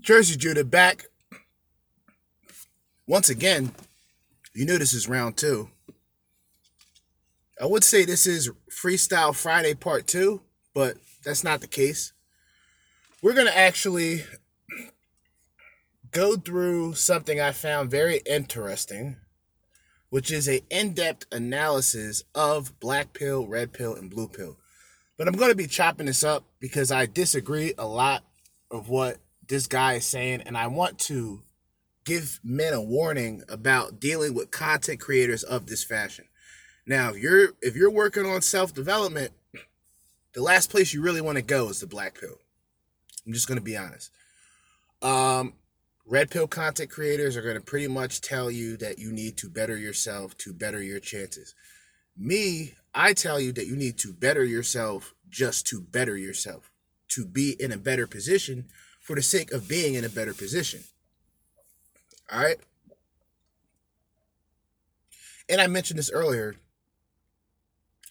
Jerzee Judah back. Once again, you knew this is round two. I would say this is Freestyle Friday part two, but that's not the case. We're going to actually go through something I found very interesting, which is a in-depth analysis of black pill, red pill, and blue pill. But I'm going to be chopping this up because I disagree a lot of what this guy is saying, and I want to give men a warning about dealing with content creators of this fashion. Now, if you're if you're working on self-development, the last place you really want to go is the black pill. I'm just going to be honest. Um, red pill content creators are going to pretty much tell you that you need to better yourself to better your chances. Me, I tell you that you need to better yourself just to better yourself, to be in a better position for the sake of being in a better position. All right. And I mentioned this earlier.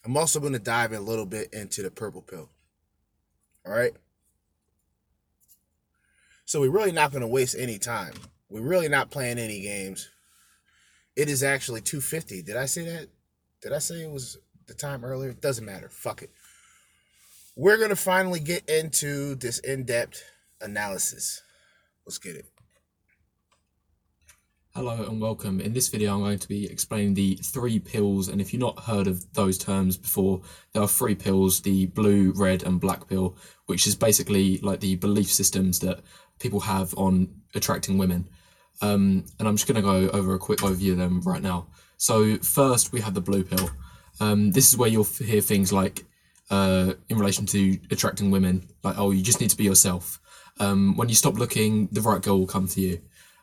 I'm also going to dive a little bit into the purple pill. All right. So we're really not going to waste any time. We're really not playing any games. It is actually 250. Did I say that? Did I say it was the time earlier? It doesn't matter. Fuck it. We're going to finally get into this in depth analysis. Let's get it. Hello and welcome. In this video, I'm going to be explaining the three pills. And if you've not heard of those terms before, there are three pills the blue, red, and black pill, which is basically like the belief systems that people have on attracting women. Um, and I'm just going to go over a quick overview of them right now. So, first, we have the blue pill. Um, this is where you'll hear things like, uh, in relation to attracting women, like, oh, you just need to be yourself. Um, when you stop looking, the right girl will come to you.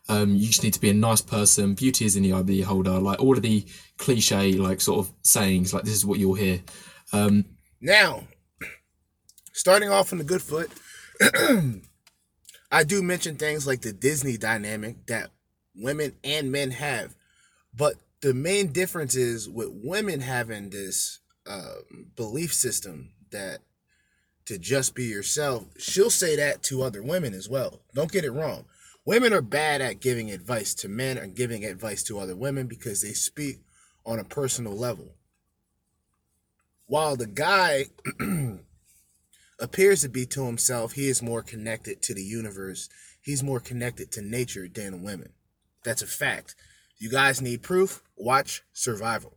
Um, you just need to be a nice person. Beauty is in the eye of the beholder. Like all of the cliche, like sort of sayings, like this is what you'll hear. Um, now, starting off on the good foot, I do mention things like the Disney dynamic that women and men have, but the main difference is with women having this uh, belief system that to just be yourself. She'll say that to other women as well. Don't get it wrong. Women are bad at giving advice to men and giving advice to other women because they speak on a personal level. While the guy appears to be to himself, he is more connected to the universe. He's more connected to nature than women. That's a fact. You guys need proof? Watch Survival.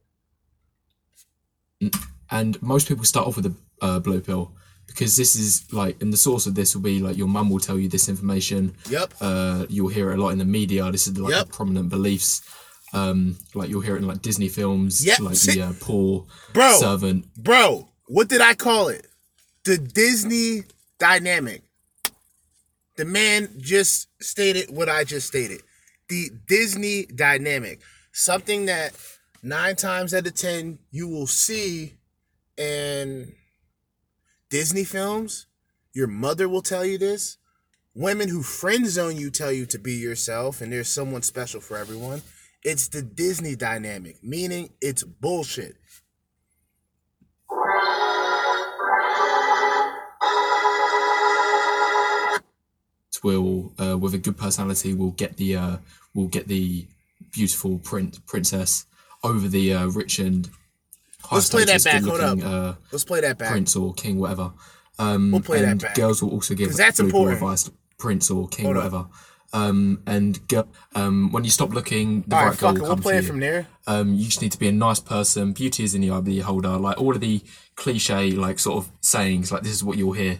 And most people start off with a uh, blue pill because this is like, and the source of this will be like your mum will tell you this information. Yep. Uh, you'll hear it a lot in the media. This is like Yep. the prominent beliefs. Um, like you'll hear it in like Disney films, Yep. like See- the uh, poor Bro. servant. Bro, what did I call it? The Disney dynamic. The man just stated what I just stated. The Disney dynamic. Something that nine times out of ten you will see in Disney films. Your mother will tell you this. Women who friend zone you tell you to be yourself and there's someone special for everyone. It's the Disney dynamic, meaning it's bullshit. will uh, with a good personality will get the uh, will get the beautiful print princess over the uh, rich and Let's play that back. Hold up. Uh, Let's play that back. prince or king, whatever. Um, We'll play that and back. girls will also give that's important. advice, prince or king, Hold up. whatever. Um, and girl, um, when you stop looking, the All right right, it. will We'll come play it you. from there. Um, you just need to be a nice person. Beauty is in the eye of the beholder. Like all of the cliche, like sort of sayings, like this is what you'll hear.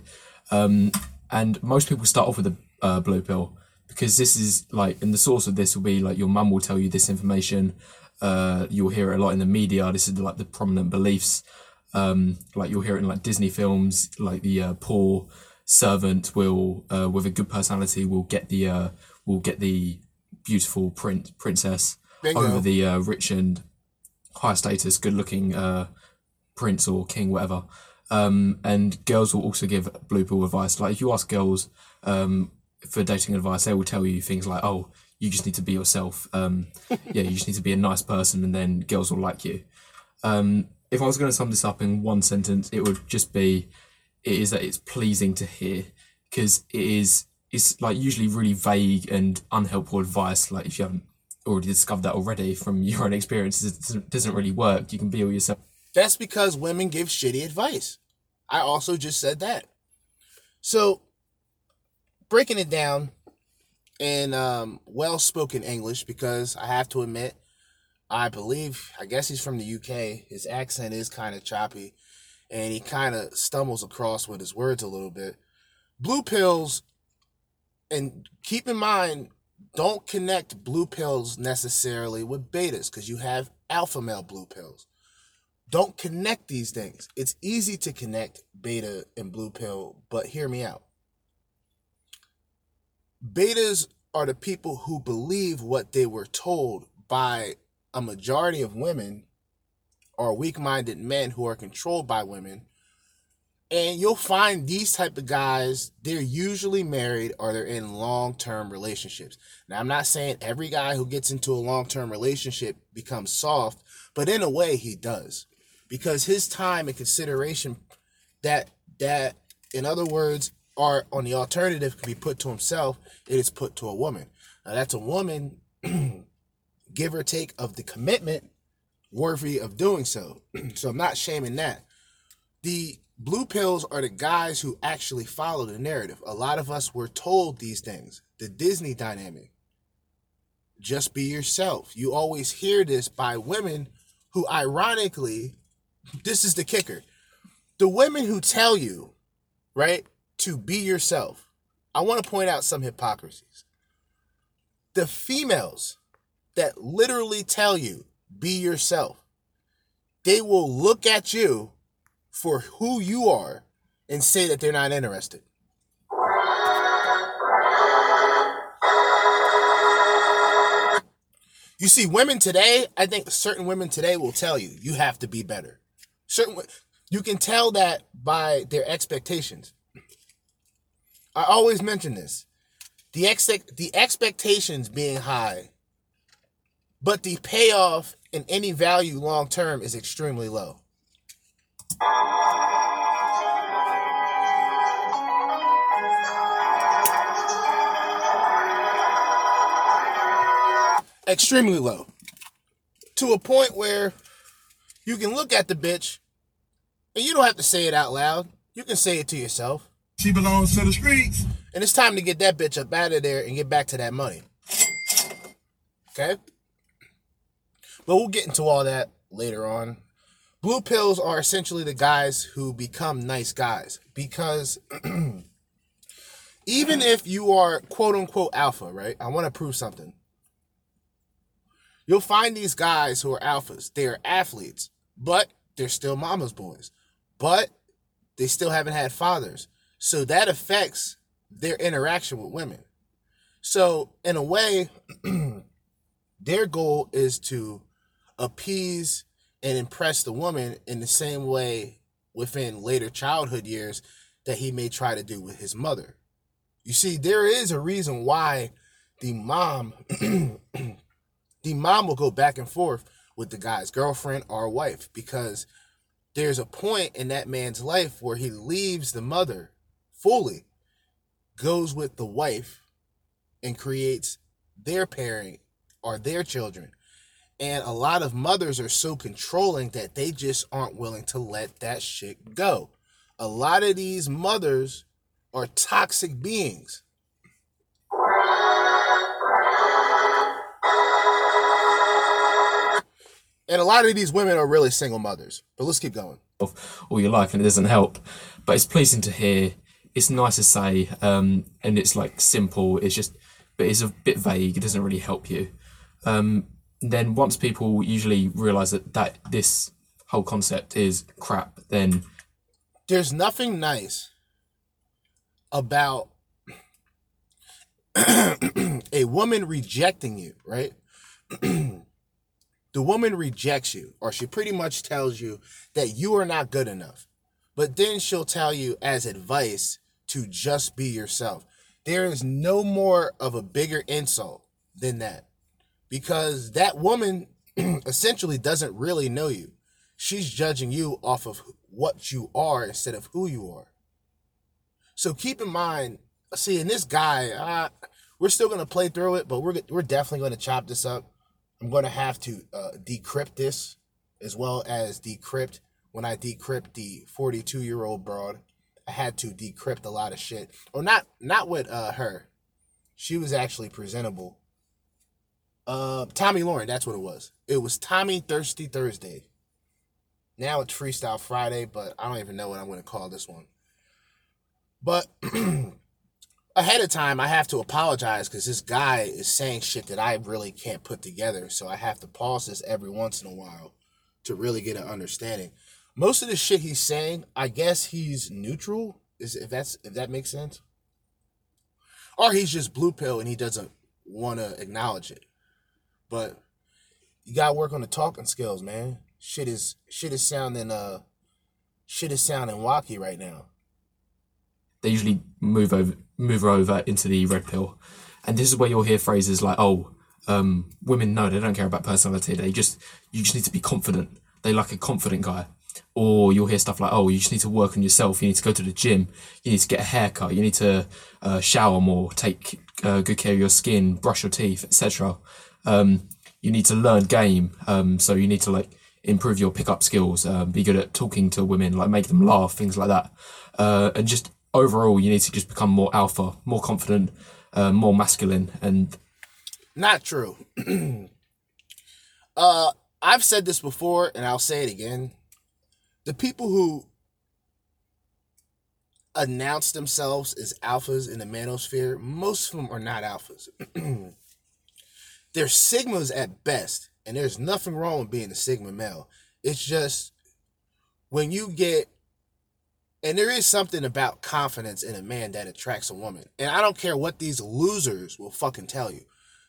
Um, and most people start off with a uh, blue pill because this is like, and the source of this will be like your mum will tell you this information. Uh, you'll hear it a lot in the media. This is like the prominent beliefs. Um, like you'll hear it in like Disney films, like the uh, poor servant will, uh, with a good personality, will get the uh, will get the beautiful print princess Bingo. over the uh, rich and high status, good looking uh, prince or king, whatever. Um, and girls will also give blue pill advice. Like if you ask girls um, for dating advice, they will tell you things like, "Oh, you just need to be yourself. Um, yeah, you just need to be a nice person, and then girls will like you." Um, if I was going to sum this up in one sentence, it would just be, "It is that it's pleasing to hear because it is it's like usually really vague and unhelpful advice. Like if you haven't already discovered that already from your own experiences, it doesn't really work. You can be all yourself. That's because women give shitty advice. I also just said that. So, breaking it down in um, well spoken English, because I have to admit, I believe, I guess he's from the UK. His accent is kind of choppy and he kind of stumbles across with his words a little bit. Blue pills, and keep in mind, don't connect blue pills necessarily with betas because you have alpha male blue pills. Don't connect these things. It's easy to connect beta and blue pill, but hear me out. Betas are the people who believe what they were told by a majority of women or weak-minded men who are controlled by women. And you'll find these type of guys they're usually married or they're in long-term relationships. Now i'm not saying every guy who gets into a long-term relationship becomes soft but in a way he does. Because his time and consideration that that in other words are on the alternative can be put to himself it is put to a woman now that's a woman give or take of the commitment worthy of doing so so i'm not shaming that the Blue pills are the guys who actually follow the narrative. A lot of us were told these things. The Disney dynamic. Just be yourself. You always hear this by women who, ironically, this is the kicker. The women who tell you, right, to be yourself. I want to point out some hypocrisies. The females that literally tell you, be yourself, they will look at you for who you are and say that they're not interested. You see, women today, I think certain women today will tell you, you have to be better. Certain, you can tell that by their expectations. I always mention this. The, ex- the expectations being high, but the payoff in any value long term is extremely low. Extremely low. To a point where you can look at the bitch and you don't have to say it out loud. You can say it to yourself. She belongs to the streets. And it's time to get that bitch up out of there and get back to that money. Okay? But we'll get into all that later on. Blue pills are essentially the guys who become nice guys because even if you are quote unquote alpha, right? I want to prove something. You'll find these guys who are alphas. They are athletes, but they're still mama's boys. But they still haven't had fathers. So that affects their interaction with women. So, in a way, their goal is to appease and impress the woman in the same way within later childhood years that he may try to do with his mother. You see, there is a reason why the mom the mom will go back and forth with the guy's girlfriend or wife because there's a point in that man's life where he leaves the mother fully, goes with the wife, and creates their parent or their children. And a lot of mothers are so controlling that they just aren't willing to let that shit go. A lot of these mothers are toxic beings. And a lot of these women are really single mothers. But let's keep going. All your life and it doesn't help. But it's pleasing to hear. It's nice to say. Um, and it's like simple. It's just, but it's a bit vague. It doesn't really help you. Um, then once people usually realize that, that this whole concept is crap, then there's nothing nice about a woman rejecting you, right? the woman rejects you, or she pretty much tells you that you are not good enough. But then she'll tell you as advice to just be yourself. There is no more of a bigger insult than that because that woman essentially doesn't really know you. She's judging you off of what you are instead of who you are. So keep in mind, see, and this guy, uh, we're still gonna play through it, but we're we're definitely gonna chop this up. I'm gonna have to uh, decrypt this as well as decrypt when I decrypt the 42 year old broad. I had to decrypt a lot of shit, or not not with uh, her. She was actually presentable. Uh, Tomi Lahren, that's what it was. It was Tommy Thirsty Thursday. Now it's Freestyle Friday, but I don't even know what I'm going to call this one. But ahead of time, I have to apologize because this guy is saying shit that I really can't put together. So I have to pause this every once in a while to really get an understanding. Most of the shit he's saying, I guess he's neutral. Is if that's if that makes sense, or he's just blue pill and he doesn't want to acknowledge it. But you gotta work on the talking skills, man. Shit is shit is sounding uh shit is sounding wacky right now they usually move over move over into the red pill, and this is where you'll hear phrases like, "Oh, um, women no, they don't care about personality. They just you just need to be confident. They like a confident guy." Or you'll hear stuff like, "Oh, you just need to work on yourself. You need to go to the gym. You need to get a haircut. You need to uh, shower more. Take uh, good care of your skin. Brush your teeth, etc." Um, you need to learn game. Um, so you need to like improve your pickup skills. Um, be good at talking to women, like make them laugh, things like that, uh, and just overall, you need to just become more alpha, more confident, uh, more masculine, and not true. uh, I've said this before, and I'll say it again. The people who announce themselves as alphas in the manosphere, most of them are not alphas. They're sigmas at best, and there's nothing wrong with being a sigma male. It's just when you get and there is something about confidence in a man that attracts a woman. And I don't care what these losers will fucking tell you.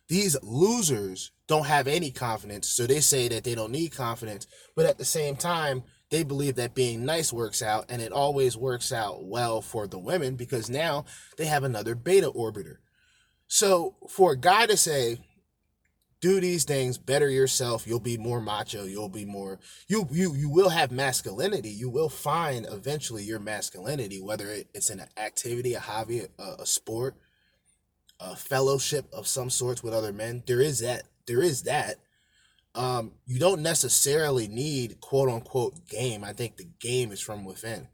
These losers don't have any confidence, so they say that they don't need confidence. But at the same time, they believe that being nice works out, and it always works out well for the women because now they have another beta orbiter. So for a guy to say, do these things better yourself you'll be more macho you'll be more you you you will have masculinity you will find eventually your masculinity whether it's in an activity a hobby a, a sport a fellowship of some sorts with other men there is that there is that um you don't necessarily need quote unquote game i think the game is from within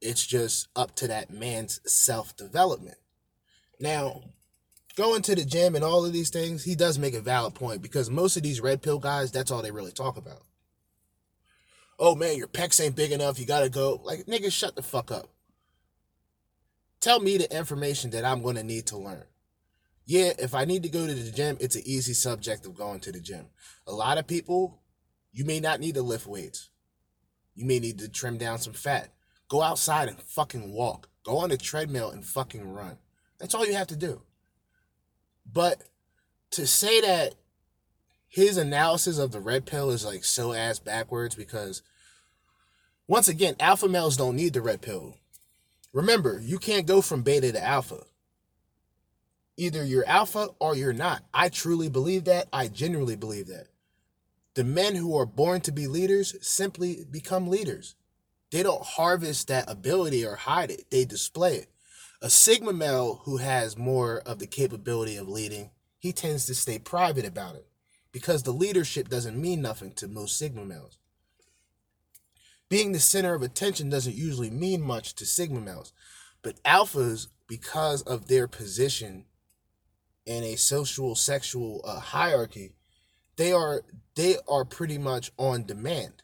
it's just up to that man's self development now going to the gym and all of these things, he does make a valid point because most of these red pill guys, that's all they really talk about. Oh man, your pecs ain't big enough. You gotta go. Like, nigga, shut the fuck up. Tell me the information that I'm gonna need to learn. Yeah, if I need to go to the gym, it's an easy subject of going to the gym. A lot of people, you may not need to lift weights. You may need to trim down some fat. Go outside and fucking walk. Go on a treadmill and fucking run. That's all you have to do. But to say that his analysis of the red pill is like so ass backwards because once again, alpha males don't need the red pill. Remember, you can't go from beta to alpha. Either you're alpha or you're not. I truly believe that. I genuinely believe that. The men who are born to be leaders simply become leaders. They don't harvest that ability or hide it, they display it. A Sigma male who has more of the capability of leading, he tends to stay private about it because the leadership doesn't mean nothing to most Sigma males. Being the center of attention doesn't usually mean much to Sigma males, but alphas, because of their position in a social sexual uh, hierarchy, they are they are pretty much on demand.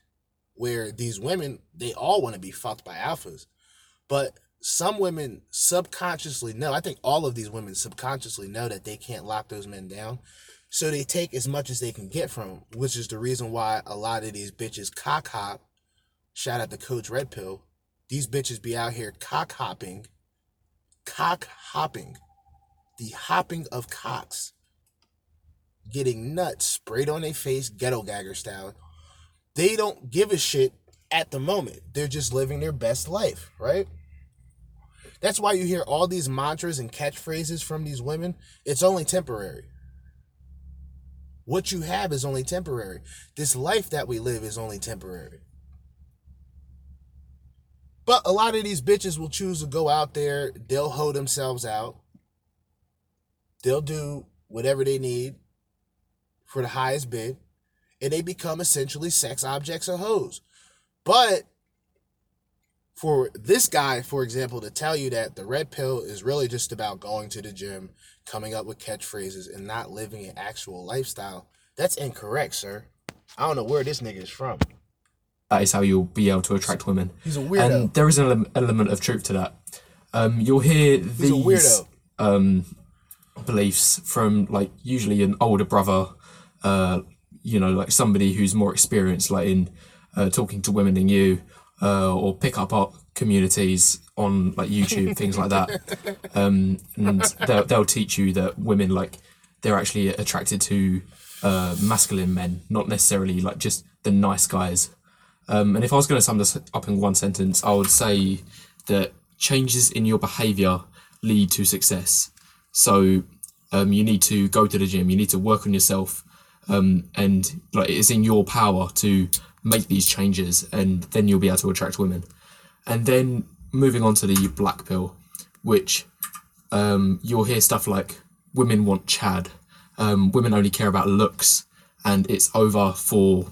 Where these women, they all want to be fucked by alphas, but some women subconsciously know, I think all of these women subconsciously know that they can't lock those men down. So they take as much as they can get from them, which is the reason why a lot of these bitches cock hop. Shout out to Coach Red Pill. These bitches be out here cock hopping, cock hopping, the hopping of cocks, getting nuts sprayed on their face, ghetto gagger style. They don't give a shit at the moment. They're just living their best life, right? That's why you hear all these mantras and catchphrases from these women. It's only temporary. What you have is only temporary. This life that we live is only temporary. But a lot of these bitches will choose to go out there, they'll hold themselves out. They'll do whatever they need for the highest bid, and they become essentially sex objects or hoes. But for this guy, for example, to tell you that the red pill is really just about going to the gym, coming up with catchphrases, and not living an actual lifestyle, that's incorrect, sir. I don't know where this nigga is from. That is how you'll be able to attract women. He's a weirdo. And there is an element of truth to that. Um, you'll hear He's these a weirdo. um, beliefs from like usually an older brother, uh, you know, like somebody who's more experienced, like in uh, talking to women than you, uh, or pick up art communities on like YouTube, things like that. Um, and they'll, they'll teach you that women like they're actually attracted to uh, masculine men, not necessarily like just the nice guys. Um, and if I was going to sum this up in one sentence, I would say that changes in your behavior lead to success. So um, you need to go to the gym, you need to work on yourself, um, and like it's in your power to make these changes, and then you'll be able to attract women. And then moving on to the black pill, which um, you'll hear stuff like women want Chad, um, women only care about looks, and it's over for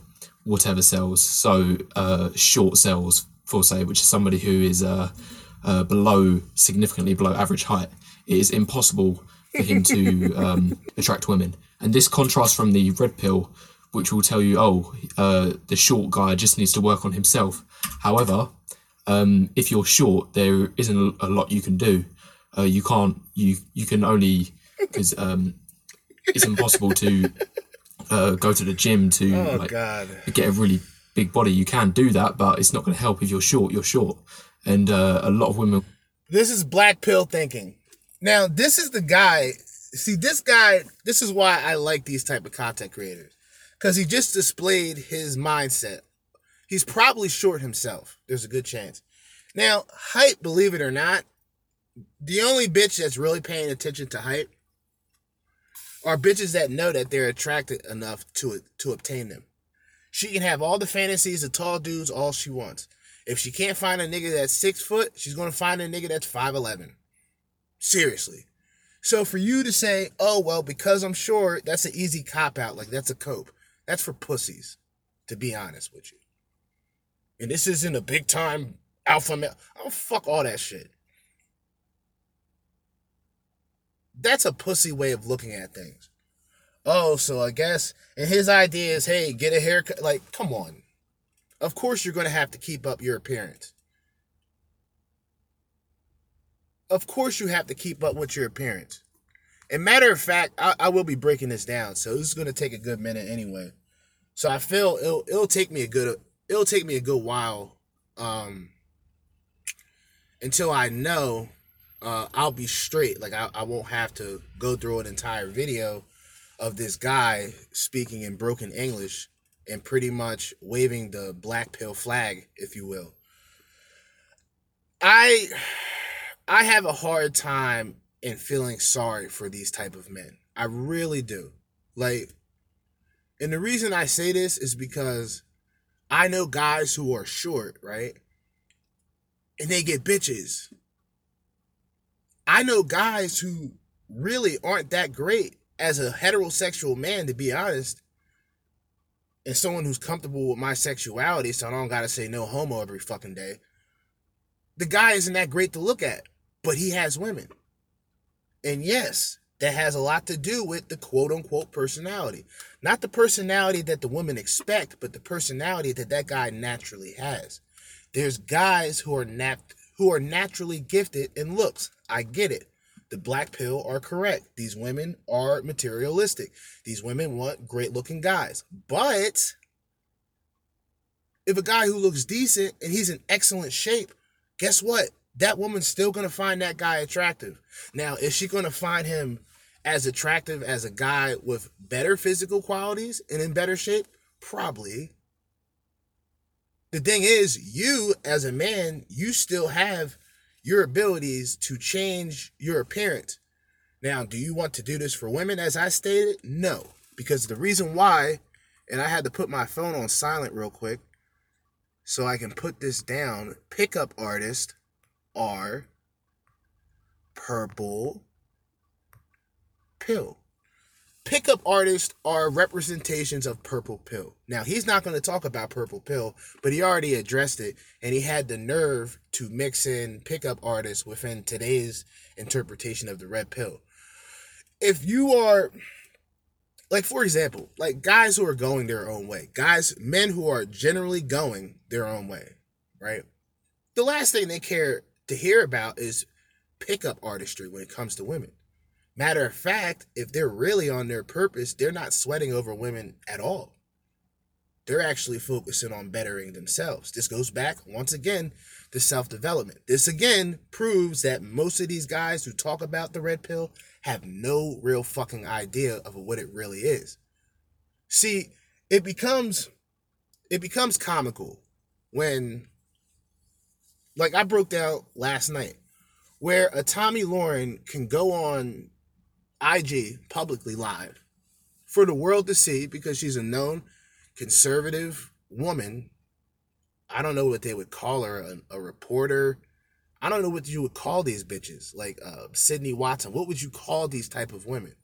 whatever sells. So uh, shortcels, for say, which is somebody who is uh, uh, below significantly below average height. It is impossible for him to um, attract women, and this contrasts from the red pill, which will tell you, oh, uh, the short guy just needs to work on himself. However, um, if you're short, there isn't a lot you can do. Uh, you can't. You you can only because um, it's impossible to uh, go to the gym to Oh like get a really big body. You can do that, but it's not going to help if you're short. You're short, and uh, a lot of women. This is black pill thinking. Now, this is the guy. See, this guy. This is why I like these type of content creators, because he just displayed his mindset. He's probably short himself. There's a good chance. Now, height, believe it or not, the only bitch that's really paying attention to height are bitches that know that they're attracted enough to it to obtain them. She can have all the fantasies of tall dudes all she wants. If she can't find a nigga that's six foot, she's gonna find a nigga that's five eleven. Seriously. So for you to say, oh well, because I'm short, that's an easy cop out, like that's a cope. That's for pussies, to be honest with you. And this isn't a big time alpha male. Oh fuck all that shit. That's a pussy way of looking at things. Oh, so I guess and his idea is, hey, get a haircut. Like, come on. Of course you're gonna have to keep up your appearance. Of course you have to keep up with your appearance. And matter of fact, I, I will be breaking this down, so this is gonna take a good minute anyway. So I feel it'll it'll take me a good it'll take me a good while um until I know uh I'll be straight. Like I, I won't have to go through an entire video of this guy speaking in broken English and pretty much waving the black pill flag, if you will. I I have a hard time in feeling sorry for these type of men. I really do. Like and the reason I say this is because I know guys who are short, right? And they get bitches. I know guys who really aren't that great as a heterosexual man, to be honest, and someone who's comfortable with my sexuality, so I don't gotta say no homo every fucking day. The guy isn't that great to look at, but he has women. And yes, that has a lot to do with the quote unquote personality. Not the personality that the women expect, but the personality that that guy naturally has. There's guys who are nat- who are naturally gifted in looks. I get it. The black pill are correct. These women are materialistic. These women want great looking guys. But if a guy who looks decent and he's in excellent shape, guess what? That woman's still gonna find that guy attractive. Now, is she gonna find him as attractive as a guy with better physical qualities and in better shape? Probably. The thing is, you as a man, you still have your abilities to change your appearance. Now, do you want to do this for women as I stated? No. Because the reason why, and I had to put my phone on silent real quick so I can put this down. Pickup artists are purple pill. Pickup artists are representations of purple pill. Now, he's not going to talk about purple pill, but he already addressed it and he had the nerve to mix in pickup artists within today's interpretation of the red pill. If you are like for example, like guys who are going their own way, guys, men who are generally going their own way, right? The last thing they care to hear about is pickup artistry when it comes to women. Matter of fact, if they're really on their purpose, they're not sweating over women at all. They're actually focusing on bettering themselves. This goes back once again to self development. This again proves that most of these guys who talk about the red pill have no real fucking idea of what it really is. See, it becomes it becomes comical when like I broke down last night where a Tomi Lahren can go on IG publicly live for the world to see because she's a known conservative woman. I don't know what they would call her, a, a reporter. I don't know what you would call these bitches, like uh, Sydney Watson. What would you call these type of women?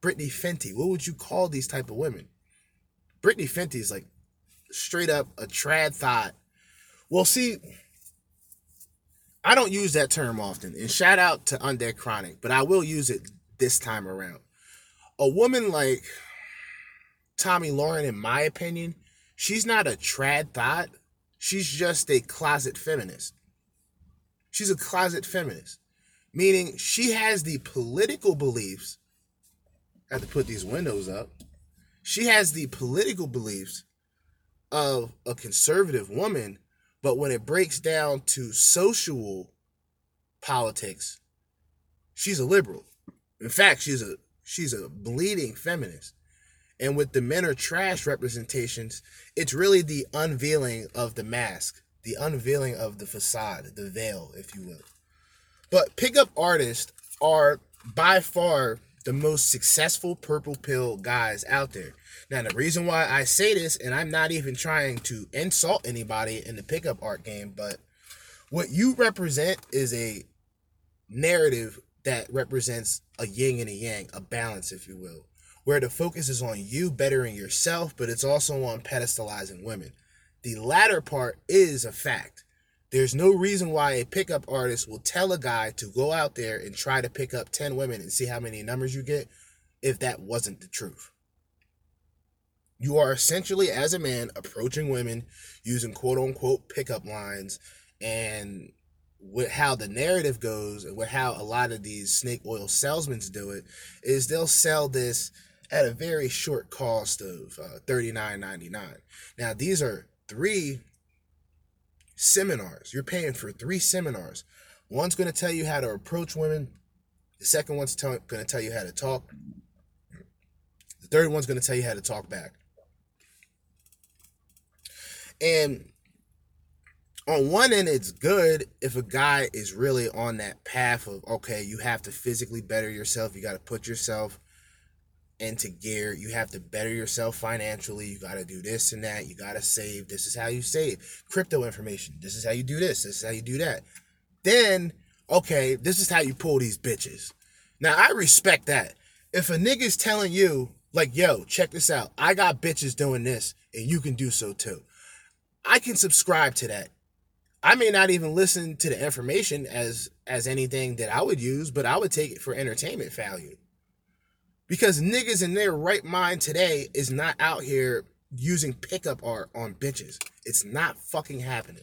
Brittany Venti. What would you call these type of women? Brittany Venti is like straight up a trad thot. Well, see, I don't use that term often, and shout out to Undead Chronic, but I will use it this time around. A woman like Tomi Lahren, in my opinion, she's not a trad thot. She's just a closet feminist. She's a closet feminist, meaning she has the political beliefs. I have to put these windows up. She has the political beliefs of a conservative woman, but when it breaks down to social politics, she's a liberal. In fact, she's a she's a bleeding feminist. And with the men are trash representations, it's really the unveiling of the mask, the unveiling of the facade, the veil, if you will. But pickup artists are by far the most successful purple pill guys out there. Now, the reason why I say this, and I'm not even trying to insult anybody in the pickup art game, but what you represent is a narrative that represents a yin and a yang, a balance, if you will, where the focus is on you bettering yourself, but it's also on pedestalizing women. The latter part is a fact. There's no reason why a pickup artist will tell a guy to go out there and try to pick up 10 women and see how many numbers you get if that wasn't the truth. You are essentially, as a man, approaching women using quote unquote pickup lines and with how the narrative goes and with how a lot of these snake oil salesmen do it is they'll sell this at a very short cost of uh, $39.99 now these are three seminars. You're paying for three seminars. One's going to tell you how to approach women. The second one's going to tell you how to talk. The third one's going to tell you how to talk back and on one end it's good if a guy is really on that path of okay you have to physically better yourself. You got to put yourself into gear. You have to better yourself financially. You got to do this and that. You got to save. This is how you save. Crypto information. This is how you do this. This is how you do that. Then okay this is how you pull these bitches. Now i respect that. If a nigga's telling you like yo check this out. I got bitches doing this and you can do so too i can subscribe to that I may not even listen to the information as as anything that I would use, but I would take it for entertainment value. Because niggas in their right mind today is not out here using pickup art on bitches. It's not fucking happening.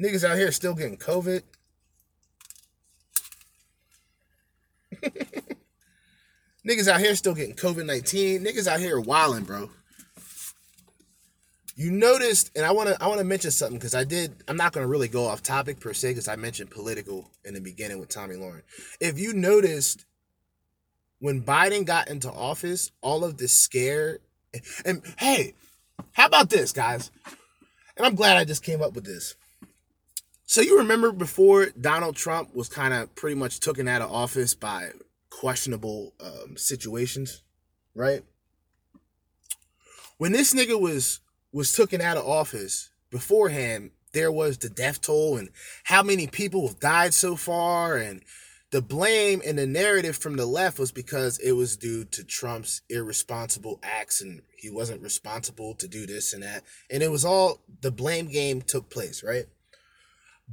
Niggas out here still getting COVID. niggas out here still getting COVID 19. Niggas out here wilding, bro you noticed, and I want to I want to mention something because I did. I'm not going to really go off topic per se because I mentioned political in the beginning with Tomi Lahren. If you noticed, when Biden got into office, all of this scare, and, and hey, how about this, guys? And I'm glad I just came up with this. So you remember before Donald Trump was kind of pretty much taken out of office by questionable um, situations, right? When this nigga was was taken out of office beforehand, there was the death toll and how many people have died so far and the blame and the narrative from the left was because it was due to Trump's irresponsible acts and he wasn't responsible to do this and that. And it was all the blame game took place, right?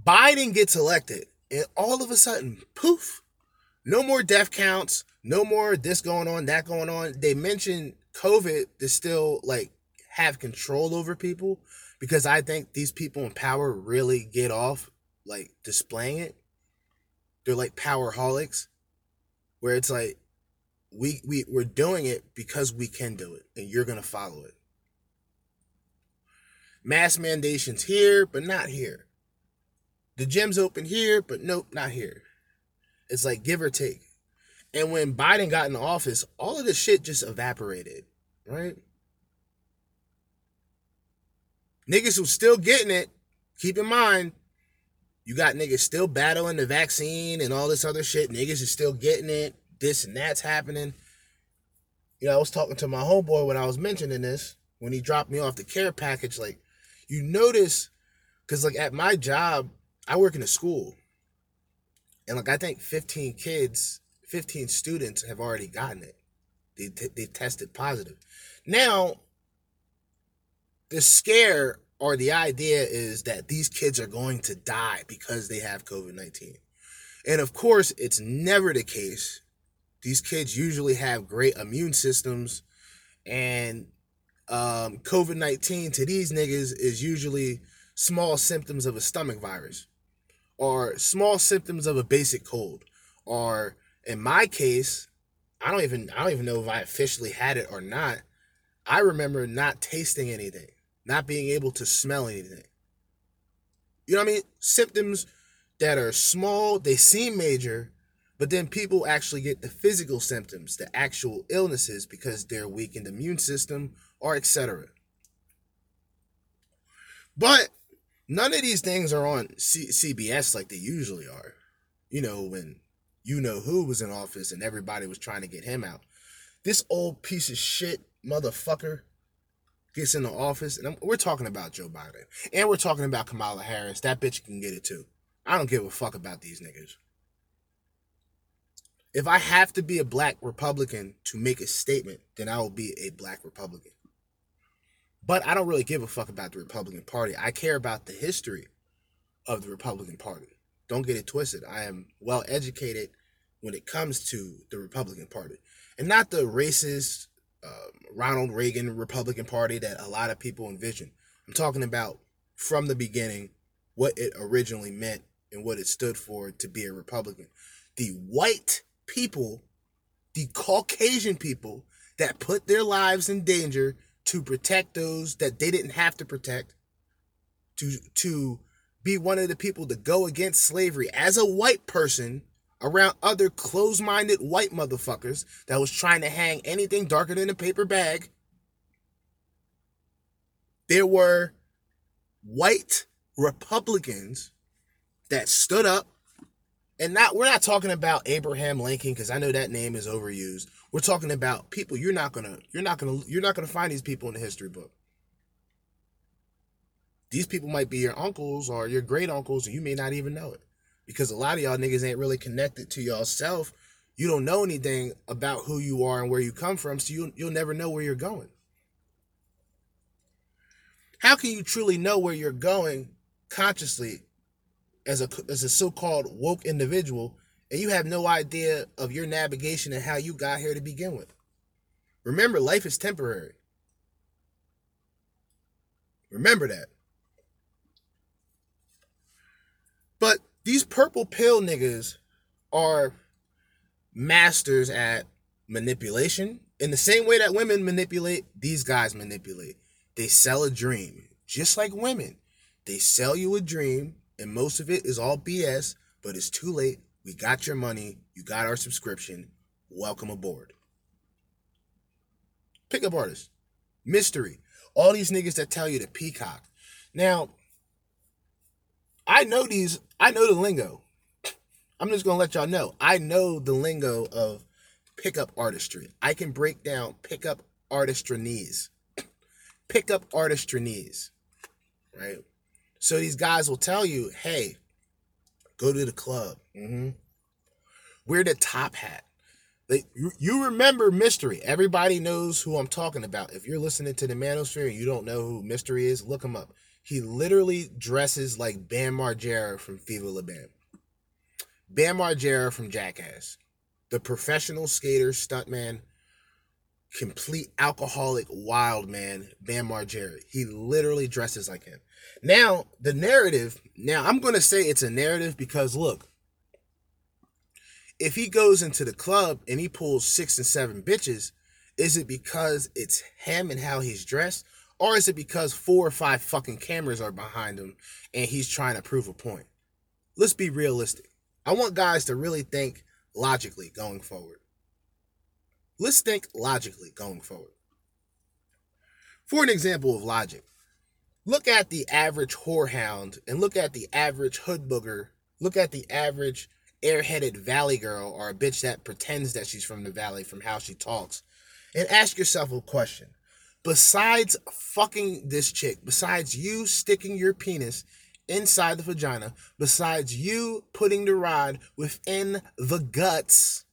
Biden gets elected, and all of a sudden, poof, no more death counts, no more this going on, that going on. They mentioned COVID to still like have control over people because I think these people in power really get off like displaying it. They're like power powerholics where it's like we we we're doing it because we can do it and you're going to follow it. Mass mandations here but not here. The gym's open here but nope not here. It's like give or take. And when biden got in office all of this shit just evaporated right niggas was still getting it keep in mind you got niggas still battling the vaccine and all this other shit. Niggas is still getting it. This and that's happening. You know, I was talking to my homeboy when I was mentioning this, when he dropped me off the care package. Like, you notice, because, like, at my job, I work in a school. And, like, I think 15 kids, 15 students have already gotten it. They, they tested positive. Now, the scare or the idea is that these kids are going to die because they have COVID 19. And of course, it's never the case. These kids usually have great immune systems, and um, COVID 19 to these niggas is usually small symptoms of a stomach virus or small symptoms of a basic cold. Or in my case, I don't even I don't even know if I officially had it or not. I remember not tasting anything not being able to smell anything. You know what I mean? Symptoms that are small, they seem major, but then people actually get the physical symptoms, the actual illnesses because they're weakened immune system or etc. But none of these things are on C- CBS like they usually are. You know, when you know who was in office and everybody was trying to get him out. This old piece of shit motherfucker gets in the office, and I'm, we're talking about Joe Biden, and we're talking about Kamala Harris. That bitch can get it too. I don't give a fuck about these niggas. If I have to be a black Republican to make a statement, then I will be a black Republican. But I don't really give a fuck about the Republican Party. I care about the history of the Republican Party. Don't get it twisted. I am well educated when it comes to the Republican Party and not the racist, uh, Ronald Reagan Republican Party that a lot of people envision. I'm talking about from the beginning what it originally meant and what it stood for to be a Republican. The white people, the Caucasian people that put their lives in danger to protect those that they didn't have to protect, to to be one of the people to go against slavery as a white person around other close minded white motherfuckers that was trying to hang anything darker than a paper bag. There were white Republicans that stood up and not we're not talking about Abraham Lincoln because I know that name is overused. We're talking about people you're not gonna you're not gonna you're not gonna find these people in the history book. These people might be your uncles or your great uncles, and you may not even know it because a lot of y'all niggas ain't really connected to yourself. You don't know anything about who you are and where you come from, so you you'll never know where you're going. How can you truly know where you're going consciously as a as a so-called woke individual and you have no idea of your navigation and how you got here to begin with? Remember, life is temporary. Remember that. But these purple pill niggas are masters at manipulation. In the same way that women manipulate, these guys manipulate. They sell a dream, just like women. They sell you a dream, and most of it is all BS, but it's too late. We got your money. You got our subscription. Welcome aboard. Pickup artist, mystery, all these niggas that tell you to peacock. Now, I know these I know the lingo. I'm just gonna let y'all know. I know the lingo of pickup artistry. I can break down pickup artistrinese. Pickup artistrinese. Right? So these guys will tell you, hey, go to the club. Mm-hmm. Wear the top hat. Like you, you remember Mystery. Everybody knows who I'm talking about. If you're listening to the Manosphere and you don't know who Mystery is, look him up. He literally dresses like Bam Margera from Viva La Bam. Bam Margera from Jackass. The professional skater, stuntman, complete alcoholic wild man, Bam Margera. He literally dresses like him. Now, the narrative, now I'm going to say it's a narrative because look, if he goes into the club and he pulls six and seven bitches, is it because it's him and how he's dressed? Or is it because four or five fucking cameras are behind him and he's trying to prove a point? Let's be realistic. I want guys to really think logically going forward. Let's think logically going forward. For an example of logic, look at the average whorehound and look at the average hood booger. Look at the average airheaded valley girl or a bitch that pretends that she's from the valley from how she talks. And ask yourself a question. Besides fucking this chick, besides you sticking your penis inside the vagina, besides you putting the rod within the guts,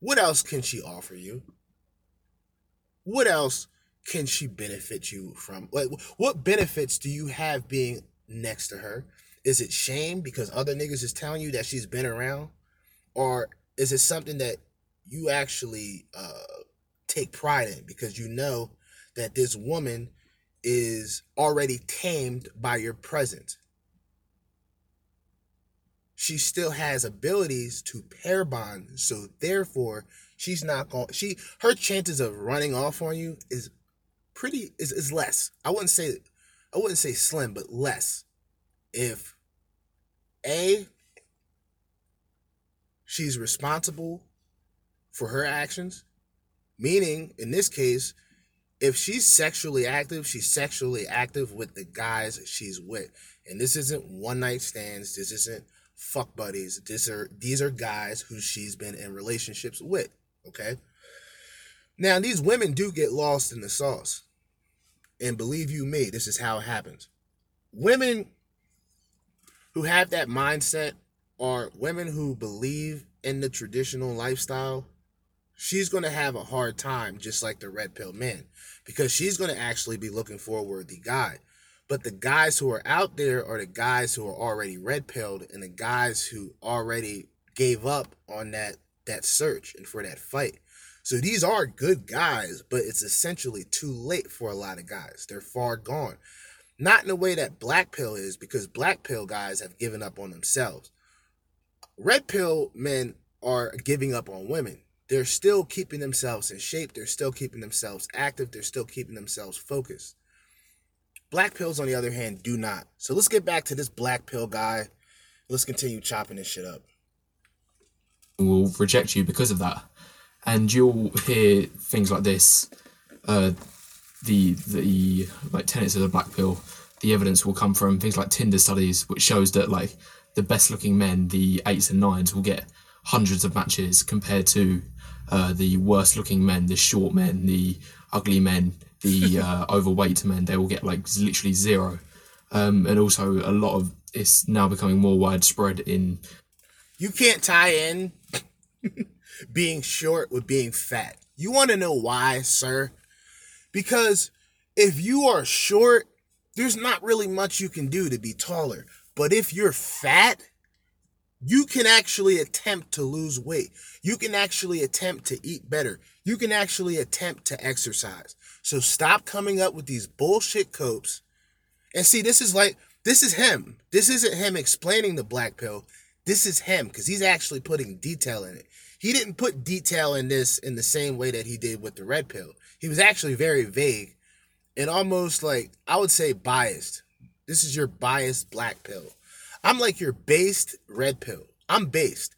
what else can she offer you? What else can she benefit you from? Like, what benefits do you have being next to her? Is it shame because other niggas is telling you that she's been around? Or is it something that you actually uh, take pride in because you know that this woman is already tamed by your presence? She still has abilities to pair bond, so therefore she's not going. She her chances of running off on you is pretty is, is less. I wouldn't say I wouldn't say slim, but less. If A she's responsible for her actions, meaning in this case, if she's sexually active, she's sexually active with the guys she's with. And this isn't one night stands, this isn't fuck buddies. These are these are guys who she's been in relationships with. Okay. Now these women do get lost in the sauce. And believe you me, this is how it happens. Women who have that mindset are women who believe in the traditional lifestyle. She's going to have a hard time, just like the red pill men because she's going to actually be looking for a worthy guy. But the guys who are out there are the guys who are already red pilled and the guys who already gave up on that that search and for that fight. So these are good guys, but it's essentially too late for a lot of guys. They're far gone. Not in the way that black pill is, because black pill guys have given up on themselves. Red pill men are giving up on women. They're still keeping themselves in shape. They're still keeping themselves active. They're still keeping themselves focused. Black pills, on the other hand, do not. So let's get back to this black pill guy. Let's continue chopping this shit up. Will reject you because of that, and you'll hear things like this. Uh, the the like tenets of the black pill. The evidence will come from things like Tinder studies, which shows that like the best looking men, the eights and nines, will get hundreds of matches compared to uh, the worst looking men, the short men, the ugly men, the uh, overweight men, they will get like literally zero. Um, and also a lot of it's now becoming more widespread in. You can't tie in being short with being fat. You want to know why, sir? Because if you are short, there's not really much you can do to be taller. But if you're fat, you can actually attempt to lose weight. You can actually attempt to eat better. You can actually attempt to exercise. So stop coming up with these bullshit copes. And see, this is like, this is him. This isn't him explaining the black pill. This is him because he's actually putting detail in it. He didn't put detail in this in the same way that he did with the red pill. He was actually very vague and almost like, I would say biased. This is your biased black pill. I'm like your based red pill. I'm based.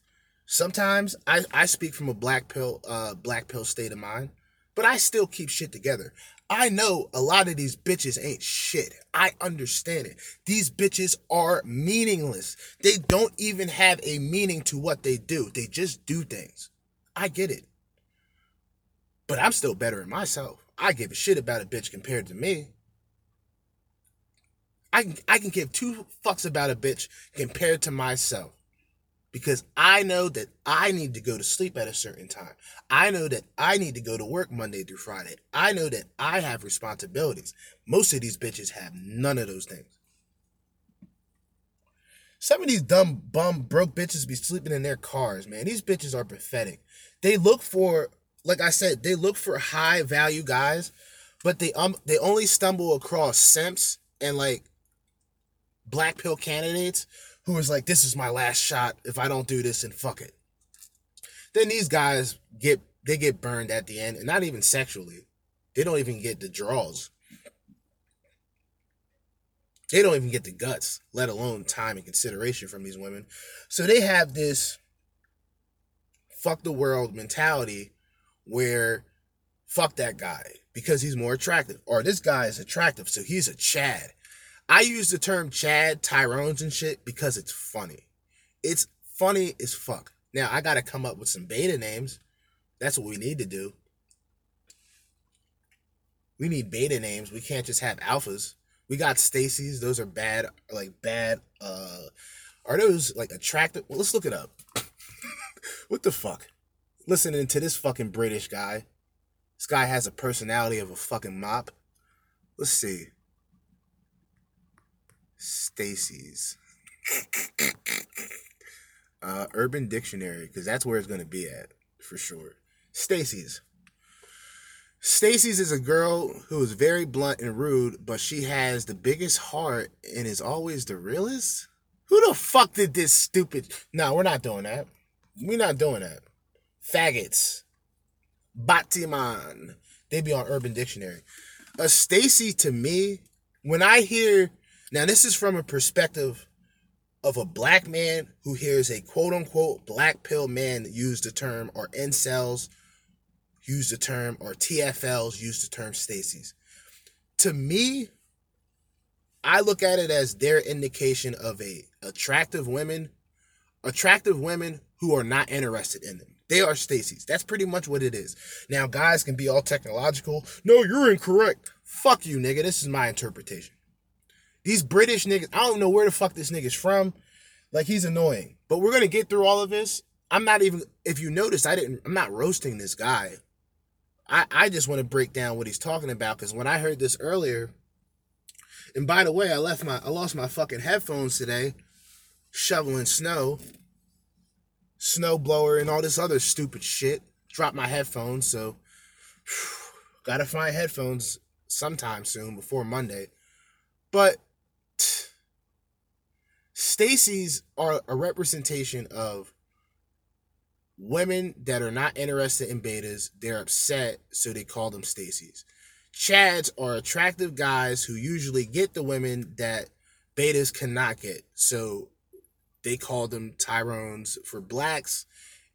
Sometimes I, I speak from a black pill, uh, black pill state of mind, but I still keep shit together. I know a lot of these bitches ain't shit. I understand it. These bitches are meaningless. They don't even have a meaning to what they do. They just do things. I get it. But I'm still better than myself. I give a shit about a bitch compared to me. I can, I can give two fucks about a bitch compared to myself. because I know that I need to go to sleep at a certain time. I know that I need to go to work Monday through Friday. I know that I have responsibilities. Most of these bitches have none of those things. Some of these dumb bum broke bitches be sleeping in their cars, man. These bitches are pathetic. They look for, like I said, they look for high value guys, but they um they only stumble across simps and like black pill candidates who is like, this is my last shot. If I don't do this, then fuck it. Then these guys get they get burned at the end, and not even sexually. They don't even get the draws. They don't even get the guts, let alone time and consideration from these women. So they have this fuck the world mentality where fuck that guy because he's more attractive. Or this guy is attractive, so he's a Chad. I use the term Chad, Tyrones, and shit because it's funny. It's funny as fuck. Now I gotta come up with some beta names. That's what we need to do. We need beta names. We can't just have alphas. We got Stacy's. Those are bad, like bad. Uh, are those like attractive? Well, let's look it up. what the fuck? Listening to this fucking British guy. This guy has a personality of a fucking mop. Let's see. Stacy's. uh, Urban Dictionary, because that's where it's gonna be at for sure. Stacy's. Stacy's is a girl who is very blunt and rude, but she has the biggest heart and is always the realest. Who the fuck did this stupid? No, we're not doing that. We're not doing that. Faggots. Batiman. They be on Urban Dictionary. A Stacy to me, when I hear now, this is from a perspective of a black man who hears a quote unquote black pill man use the term, or incels use the term, or TFLs use the term Stacy's. To me, I look at it as their indication of a attractive women, attractive women who are not interested in them. They are Stacy's. That's pretty much what it is. Now, guys can be all technological. No, you're incorrect. Fuck you, nigga. This is my interpretation. These British niggas, I don't know where the fuck this nigga's from. Like he's annoying. But we're gonna get through all of this. I'm not even if you notice, I didn't I'm not roasting this guy. I, I just want to break down what he's talking about because when I heard this earlier, and by the way, I left my I lost my fucking headphones today, shoveling snow, snow blower, and all this other stupid shit. Dropped my headphones, so gotta find headphones sometime soon before Monday. But Stacy's are a representation of women that are not interested in betas. They're upset, so they call them Stacy's. Chads are attractive guys who usually get the women that betas cannot get. So they call them Tyrones for blacks.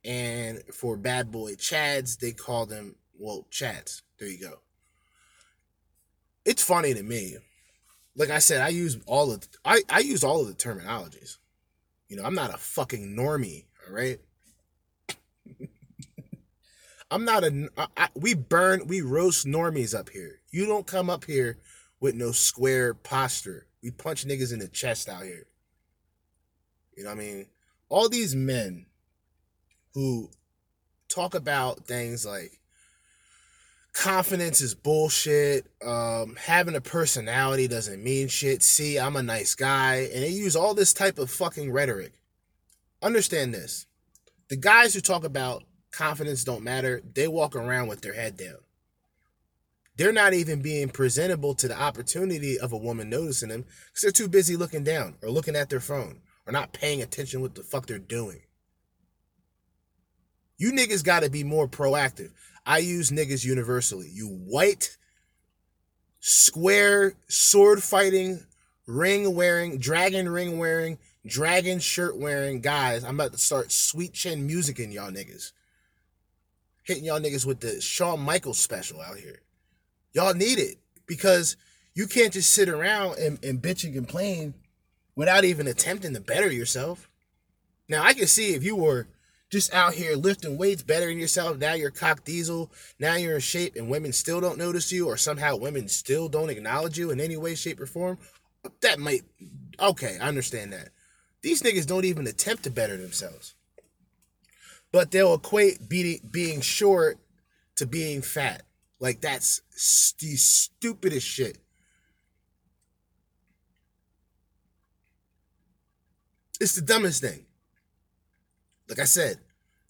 And for bad boy Chads, they call them, well, Chads. There you go. It's funny to me like I said, I use all of I, I use all of the terminologies. You know, I'm not a fucking normie, all right? I'm not a I, I, we burn we roast normies up here. You don't come up here with no square posture. We punch niggas in the chest out here. You know what I mean? All these men who talk about things like confidence is bullshit. Um, having a personality doesn't mean shit. See, I'm a nice guy. And they use all this type of fucking rhetoric. Understand this. The guys who talk about confidence don't matter, they walk around with their head down. They're not even being presentable to the opportunity of a woman noticing them because they're too busy looking down or looking at their phone or not paying attention what the fuck they're doing. You niggas got to be more proactive. I use niggas universally. You white, square, sword fighting, ring wearing, dragon ring wearing, dragon shirt wearing guys. I'm about to start sweet chin music in y'all niggas. Hitting y'all niggas with the Shawn Michaels special out here. Y'all need it because you can't just sit around and, and bitch and complain without even attempting to better yourself. Now I can see if you were just out here lifting weights, bettering yourself. Now you're cock diesel. Now you're in shape, and women still don't notice you, or somehow women still don't acknowledge you in any way, shape, or form. That might, okay, I understand that. These niggas don't even attempt to better themselves. But they'll equate beating, being short to being fat. Like that's the stupidest shit. It's the dumbest thing. Like I said,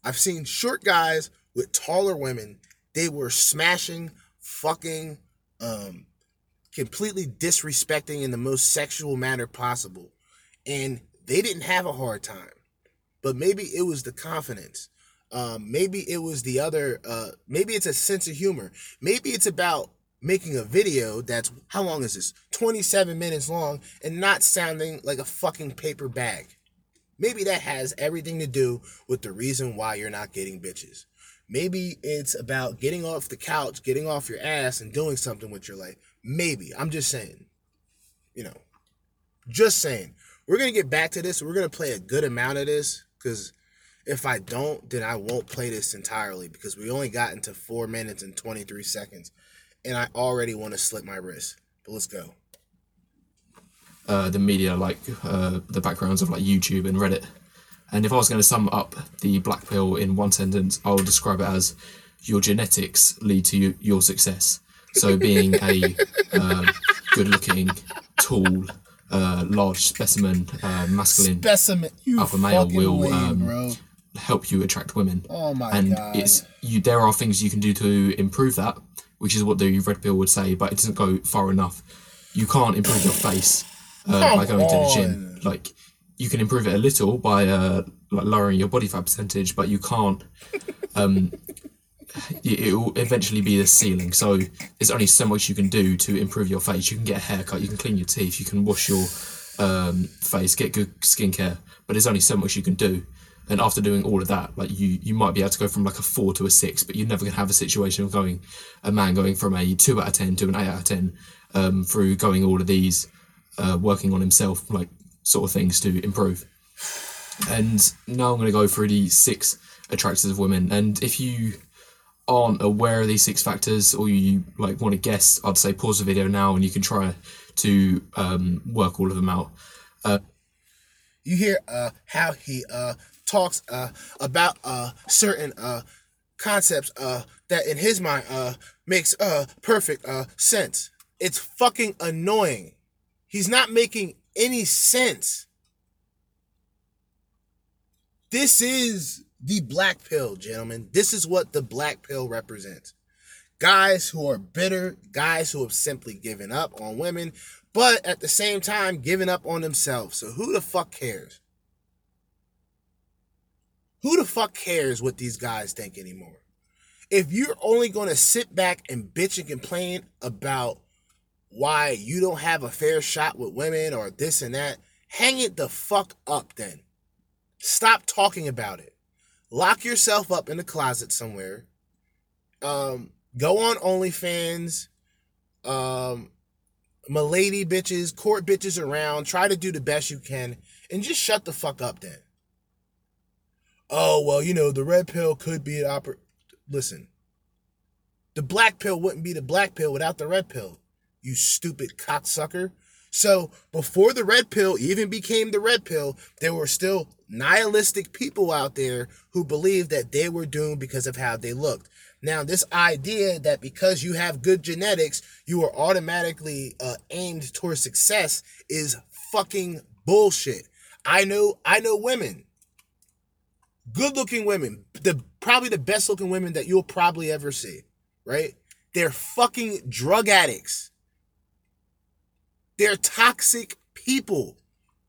I've seen short guys with taller women. They were smashing, fucking, um, completely disrespecting in the most sexual manner possible. And they didn't have a hard time. But maybe it was the confidence. Um, maybe it was the other, uh, maybe it's a sense of humor. Maybe it's about making a video that's, how long is this? 27 minutes long and not sounding like a fucking paper bag. Maybe that has everything to do with the reason why you're not getting bitches. Maybe it's about getting off the couch, getting off your ass, and doing something with your life. Maybe. I'm just saying. You know, just saying. We're going to get back to this. We're going to play a good amount of this because if I don't, then I won't play this entirely because we only got into four minutes and 23 seconds. And I already want to slip my wrist. But let's go. Uh, the media, like uh, the backgrounds of like YouTube and Reddit. And if I was going to sum up the black pill in one sentence, I would describe it as your genetics lead to you, your success. So being a uh, good-looking, tall, uh, large specimen, uh, masculine Specimen. You alpha male will weed, um, help you attract women. Oh my and God. it's you. There are things you can do to improve that, which is what the red pill would say, but it doesn't go far enough. You can't improve your face uh, by Come going to the gym. Like you can improve it a little by uh, like lowering your body fat percentage, but you can't. Um, it it will eventually be the ceiling. So there's only so much you can do to improve your face. You can get a haircut, you can clean your teeth, you can wash your um, face, get good skincare, but there's only so much you can do. And after doing all of that, like you, you might be able to go from like a four to a six, but you're never gonna have a situation of going a man going from a two out of ten to an eight out of ten um, through going all of these, uh, working on himself, like sort of things to improve. And now I'm gonna go through the six attractors of women. And if you aren't aware of these six factors or you like want to guess, I'd say pause the video now and you can try to um, work all of them out. you hear uh how he uh talks uh about uh certain uh concepts uh that in his mind uh makes uh perfect uh sense. It's fucking annoying. He's not making any sense. This is the black pill, gentlemen. This is what the black pill represents. Guys who are bitter, guys who have simply given up on women, but at the same time giving up on themselves. So who the fuck cares? Who the fuck cares what these guys think anymore? If you're only going to sit back and bitch and complain about why you don't have a fair shot with women or this and that, hang it the fuck up then. Stop talking about it. Lock yourself up in a closet somewhere. Um, go on OnlyFans. Um, milady bitches, court bitches around. Try to do the best you can and just shut the fuck up then. Oh, well, you know, the red pill could be an oper. Listen, the black pill wouldn't be the black pill without the red pill, you stupid cocksucker. So before the red pill even became the red pill, there were still nihilistic people out there who believed that they were doomed because of how they looked. Now, this idea that because you have good genetics, you are automatically uh, aimed towards success is fucking bullshit. I know, I know women, good-looking women, the probably the best-looking women that you'll probably ever see. Right? They're fucking drug addicts. They're toxic people.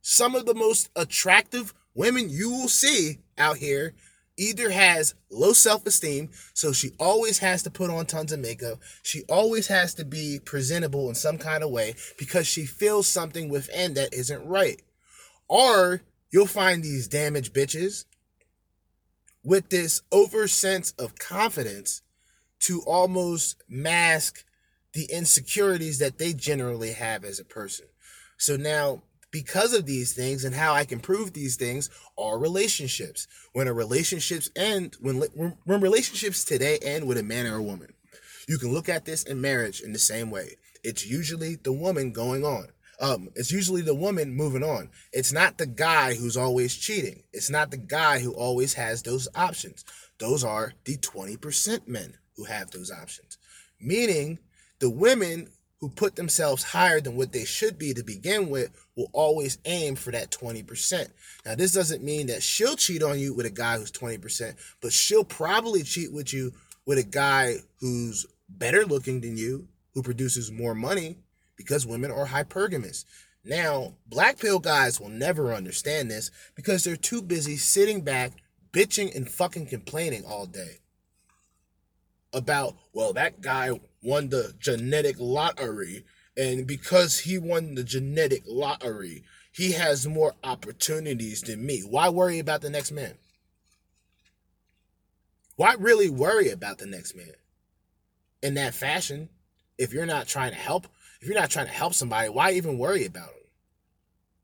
Some of the most attractive women you will see out here either has low self-esteem, so she always has to put on tons of makeup. She always has to be presentable in some kind of way because she feels something within that isn't right. Or you'll find these damaged bitches with this over sense of confidence to almost mask the insecurities that they generally have as a person. So now, because of these things and how I can prove these things are relationships. When a relationships end, when when relationships today end with a man or a woman, you can look at this in marriage in the same way. It's usually the woman going on. Um, it's usually the woman moving on. It's not the guy who's always cheating. It's not the guy who always has those options. Those are the 20% men who have those options. Meaning the women who put themselves higher than what they should be to begin with will always aim for that 20%. Now, this doesn't mean that she'll cheat on you with a guy who's 20%, but she'll probably cheat with you with a guy who's better looking than you, who produces more money because women are hypergamous. Now, black pill guys will never understand this because they're too busy sitting back, bitching and fucking complaining all day about, well, that guy won the genetic lottery. And because he won the genetic lottery, he has more opportunities than me. Why worry about the next man? Why really worry about the next man? In that fashion, if you're not trying to help, if you're not trying to help somebody, why even worry about them?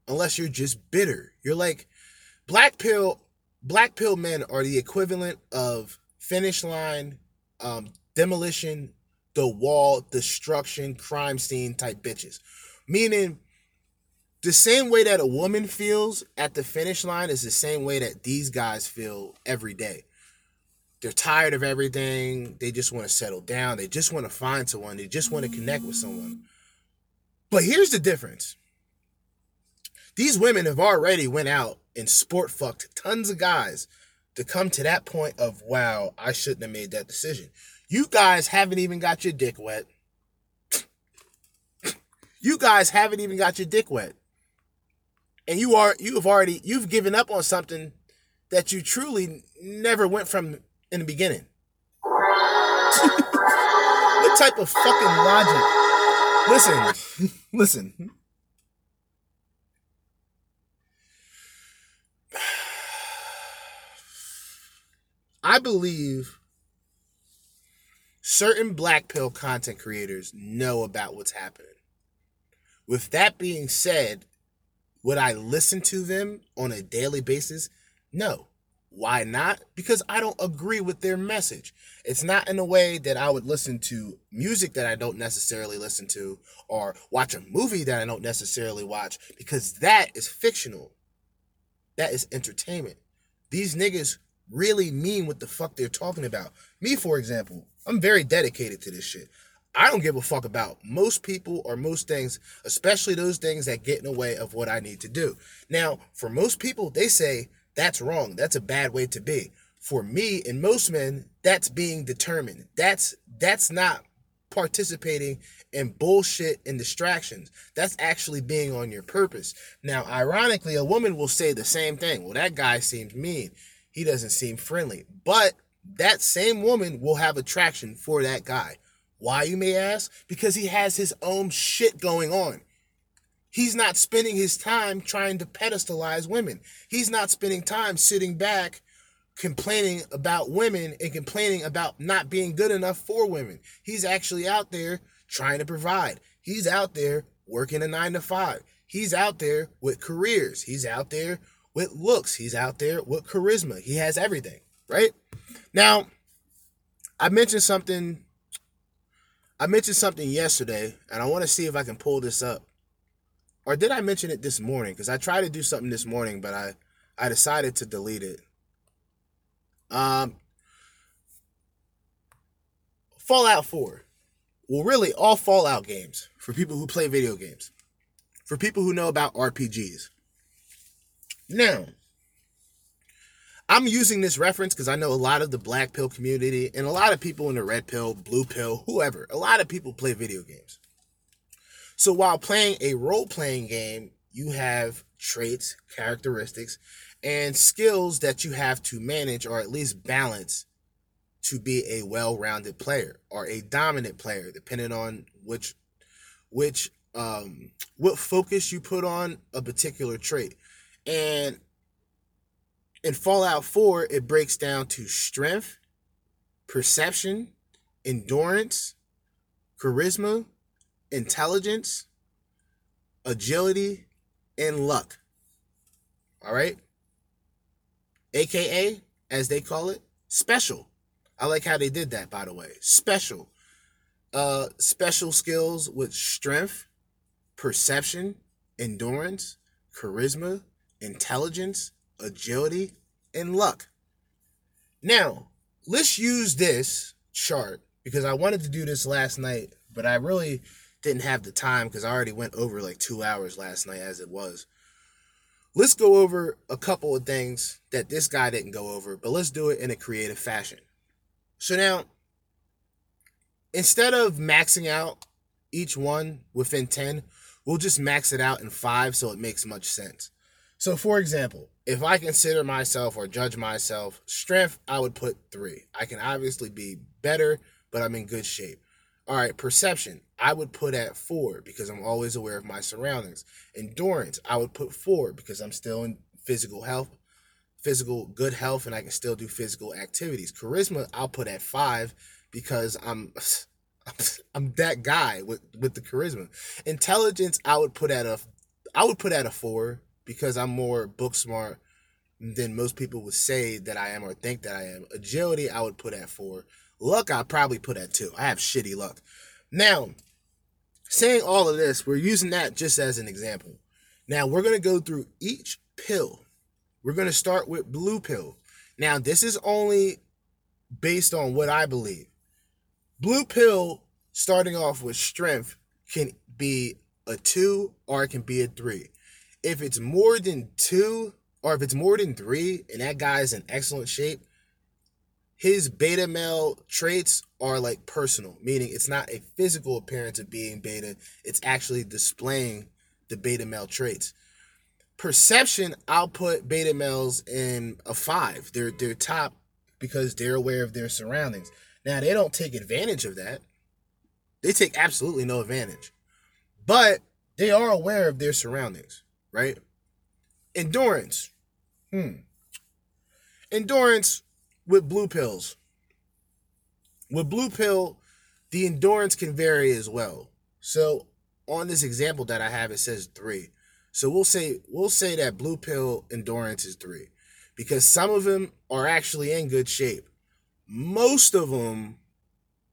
Unless you're just bitter. You're like black pill black pill men are the equivalent of finish line um, demolition, the wall, destruction, crime scene type bitches. Meaning, the same way that a woman feels at the finish line is the same way that these guys feel every day. They're tired of everything. They just want to settle down. They just want to find someone. They just want to connect with someone. But here's the difference. These women have already went out and sport fucked tons of guys to come to that point of wow, I shouldn't have made that decision. You guys haven't even got your dick wet. You guys haven't even got your dick wet. And you are you have already you've given up on something that you truly never went from in the beginning. what type of fucking logic? Listen, listen. I believe certain black pill content creators know about what's happening. With that being said, would I listen to them on a daily basis? No. Why not? Because I don't agree with their message. It's not in a way that I would listen to music that I don't necessarily listen to or watch a movie that I don't necessarily watch because that is fictional. That is entertainment. These niggas really mean what the fuck they're talking about. Me, for example, I'm very dedicated to this shit. I don't give a fuck about most people or most things, especially those things that get in the way of what I need to do. Now, for most people, they say that's wrong. That's a bad way to be. For me and most men, that's being determined. That's that's not participating in bullshit and distractions. That's actually being on your purpose. Now, ironically, a woman will say the same thing. Well, that guy seems mean. He doesn't seem friendly. But that same woman will have attraction for that guy. Why, you may ask? Because he has his own shit going on. He's not spending his time trying to pedestalize women. He's not spending time sitting back complaining about women and complaining about not being good enough for women. He's actually out there trying to provide. He's out there working a nine to five. He's out there with careers. He's out there with looks. He's out there with charisma. He has everything, right? Now, I mentioned something. I mentioned something yesterday, and I want to see if I can pull this up. Or did I mention it this morning? Because I tried to do something this morning, but I, I decided to delete it. Um, Fallout 4. Well, really, all Fallout games for people who play video games, for people who know about RPGs. Now, I'm using this reference because I know a lot of the black pill community and a lot of people in the red pill, blue pill, whoever, a lot of people play video games. So while playing a role playing game, you have traits, characteristics, and skills that you have to manage or at least balance to be a well-rounded player or a dominant player depending on which which um what focus you put on a particular trait and in fallout 4 it breaks down to strength perception endurance charisma intelligence agility and luck. All right? Aka as they call it special. I like how they did that by the way. Special. Uh special skills with strength perception, endurance, charisma, intelligence, agility, and luck. Now, let's use this chart because I wanted to do this last night, but I really didn't have the time because I already went over like two hours last night as it was. Let's go over a couple of things that this guy didn't go over, but let's do it in a creative fashion. So now, instead of maxing out each one within 10, we'll just max it out in five so it makes much sense. So, for example, if I consider myself or judge myself strength, I would put three. I can obviously be better, but I'm in good shape. All right, perception, I would put at four because I'm always aware of my surroundings. Endurance, I would put four because I'm still in physical health, physical good health, and I can still do physical activities. Charisma, I'll put at five because I'm I'm that guy with with the charisma. Intelligence, I would put at a I would put at a four because I'm more book smart than most people would say that I am or think that I am. Agility, I would put at four. Luck, I'd probably put at two. I have shitty luck. Now, saying all of this, we're using that just as an example. Now, we're going to go through each pill. We're going to start with blue pill. Now, this is only based on what I believe. Blue pill, starting off with strength, can be a two or it can be a three. If it's more than two or if it's more than three and that guy is in excellent shape, his beta male traits are like personal, meaning it's not a physical appearance of being beta, it's actually displaying the beta male traits. Perception, I'll put beta males in a five. They're they're top because they're aware of their surroundings. Now they don't take advantage of that. They take absolutely no advantage. But they are aware of their surroundings, right? Endurance. Hmm. Endurance with blue pills. With blue pill, the endurance can vary as well. So on this example that I have, it says three. So we'll say we'll say that blue pill endurance is three, because some of them are actually in good shape. Most of them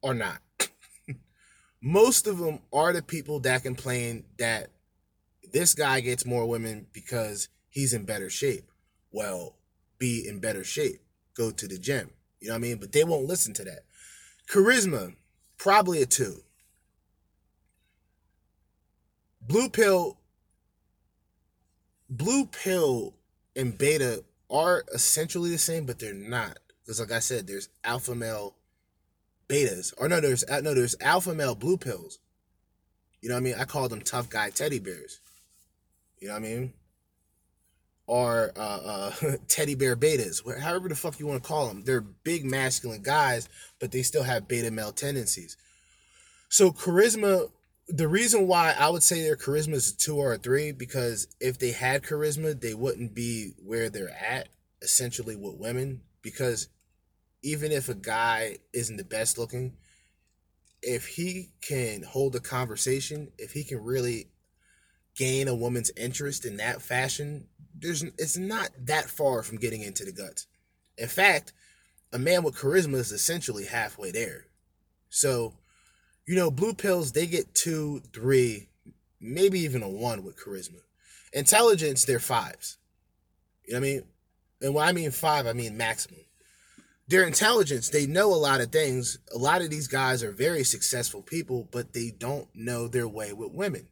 are not. Most of them are the people that complain that this guy gets more women because he's in better shape. Well, be in better shape go to the gym. You know what I mean? But they won't listen to that. Charisma, probably a two. Blue pill, blue pill and beta are essentially the same, but they're not. Because like I said, there's alpha male betas. Or no, there's no, there's alpha male blue pills. You know what I mean? I call them tough guy teddy bears. You know what I mean? are uh, uh, teddy bear betas, however the fuck you want to call them. They're big masculine guys, but they still have beta male tendencies. So charisma, the reason why I would say their charisma is a two or a three, because if they had charisma, they wouldn't be where they're at, essentially with women. Because even if a guy isn't the best looking, if he can hold a conversation, if he can really gain a woman's interest in that fashion, there's it's not that far from getting into the guts. In fact, a man with charisma is essentially halfway there. So, you know, blue pills they get two, three, maybe even a one with charisma. Intelligence, they're fives. You know what I mean? And when I mean five, I mean maximum. Their intelligence, they know a lot of things. A lot of these guys are very successful people, but they don't know their way with women.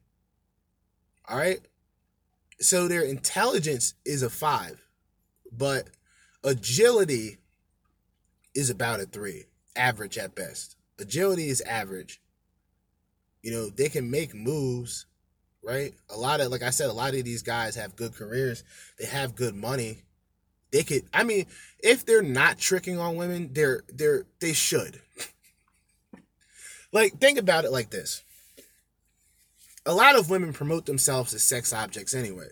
All right? so their intelligence is a five, but agility is about a three, average at best. Agility is average. You know, they can make moves, right? A lot of, like I said, a lot of these guys have good careers. They have good money. They could, I mean, if they're not tricking on women, they're, they're, they should. like, think about it like this a lot of women promote themselves as sex objects anyway.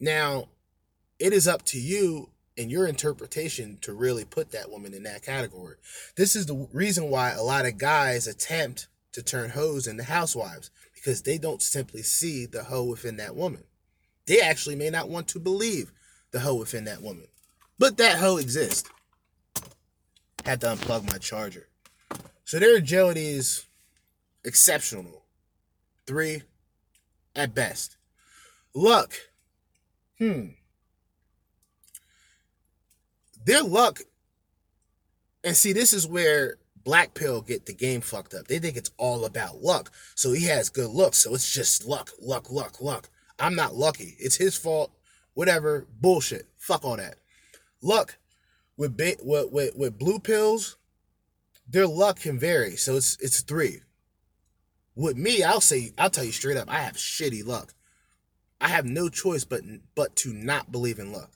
Now, it is up to you and your interpretation to really put that woman in that category. This is the reason why a lot of guys attempt to turn hoes into housewives because they don't simply see the hoe within that woman. They actually may not want to believe the hoe within that woman, but that hoe exists. Had to unplug my charger. So their agility is exceptional three, at best. Luck. Hmm. Their luck. And see, this is where Black Pill get the game fucked up. They think it's all about luck. So he has good luck. So it's just luck, luck, luck, luck. I'm not lucky. It's his fault. Whatever. Bullshit. Fuck all that. Luck with with, with with blue pills, their luck can vary. So it's it's three. With me, I'll say I'll tell you straight up, I have shitty luck. I have no choice but but to not believe in luck.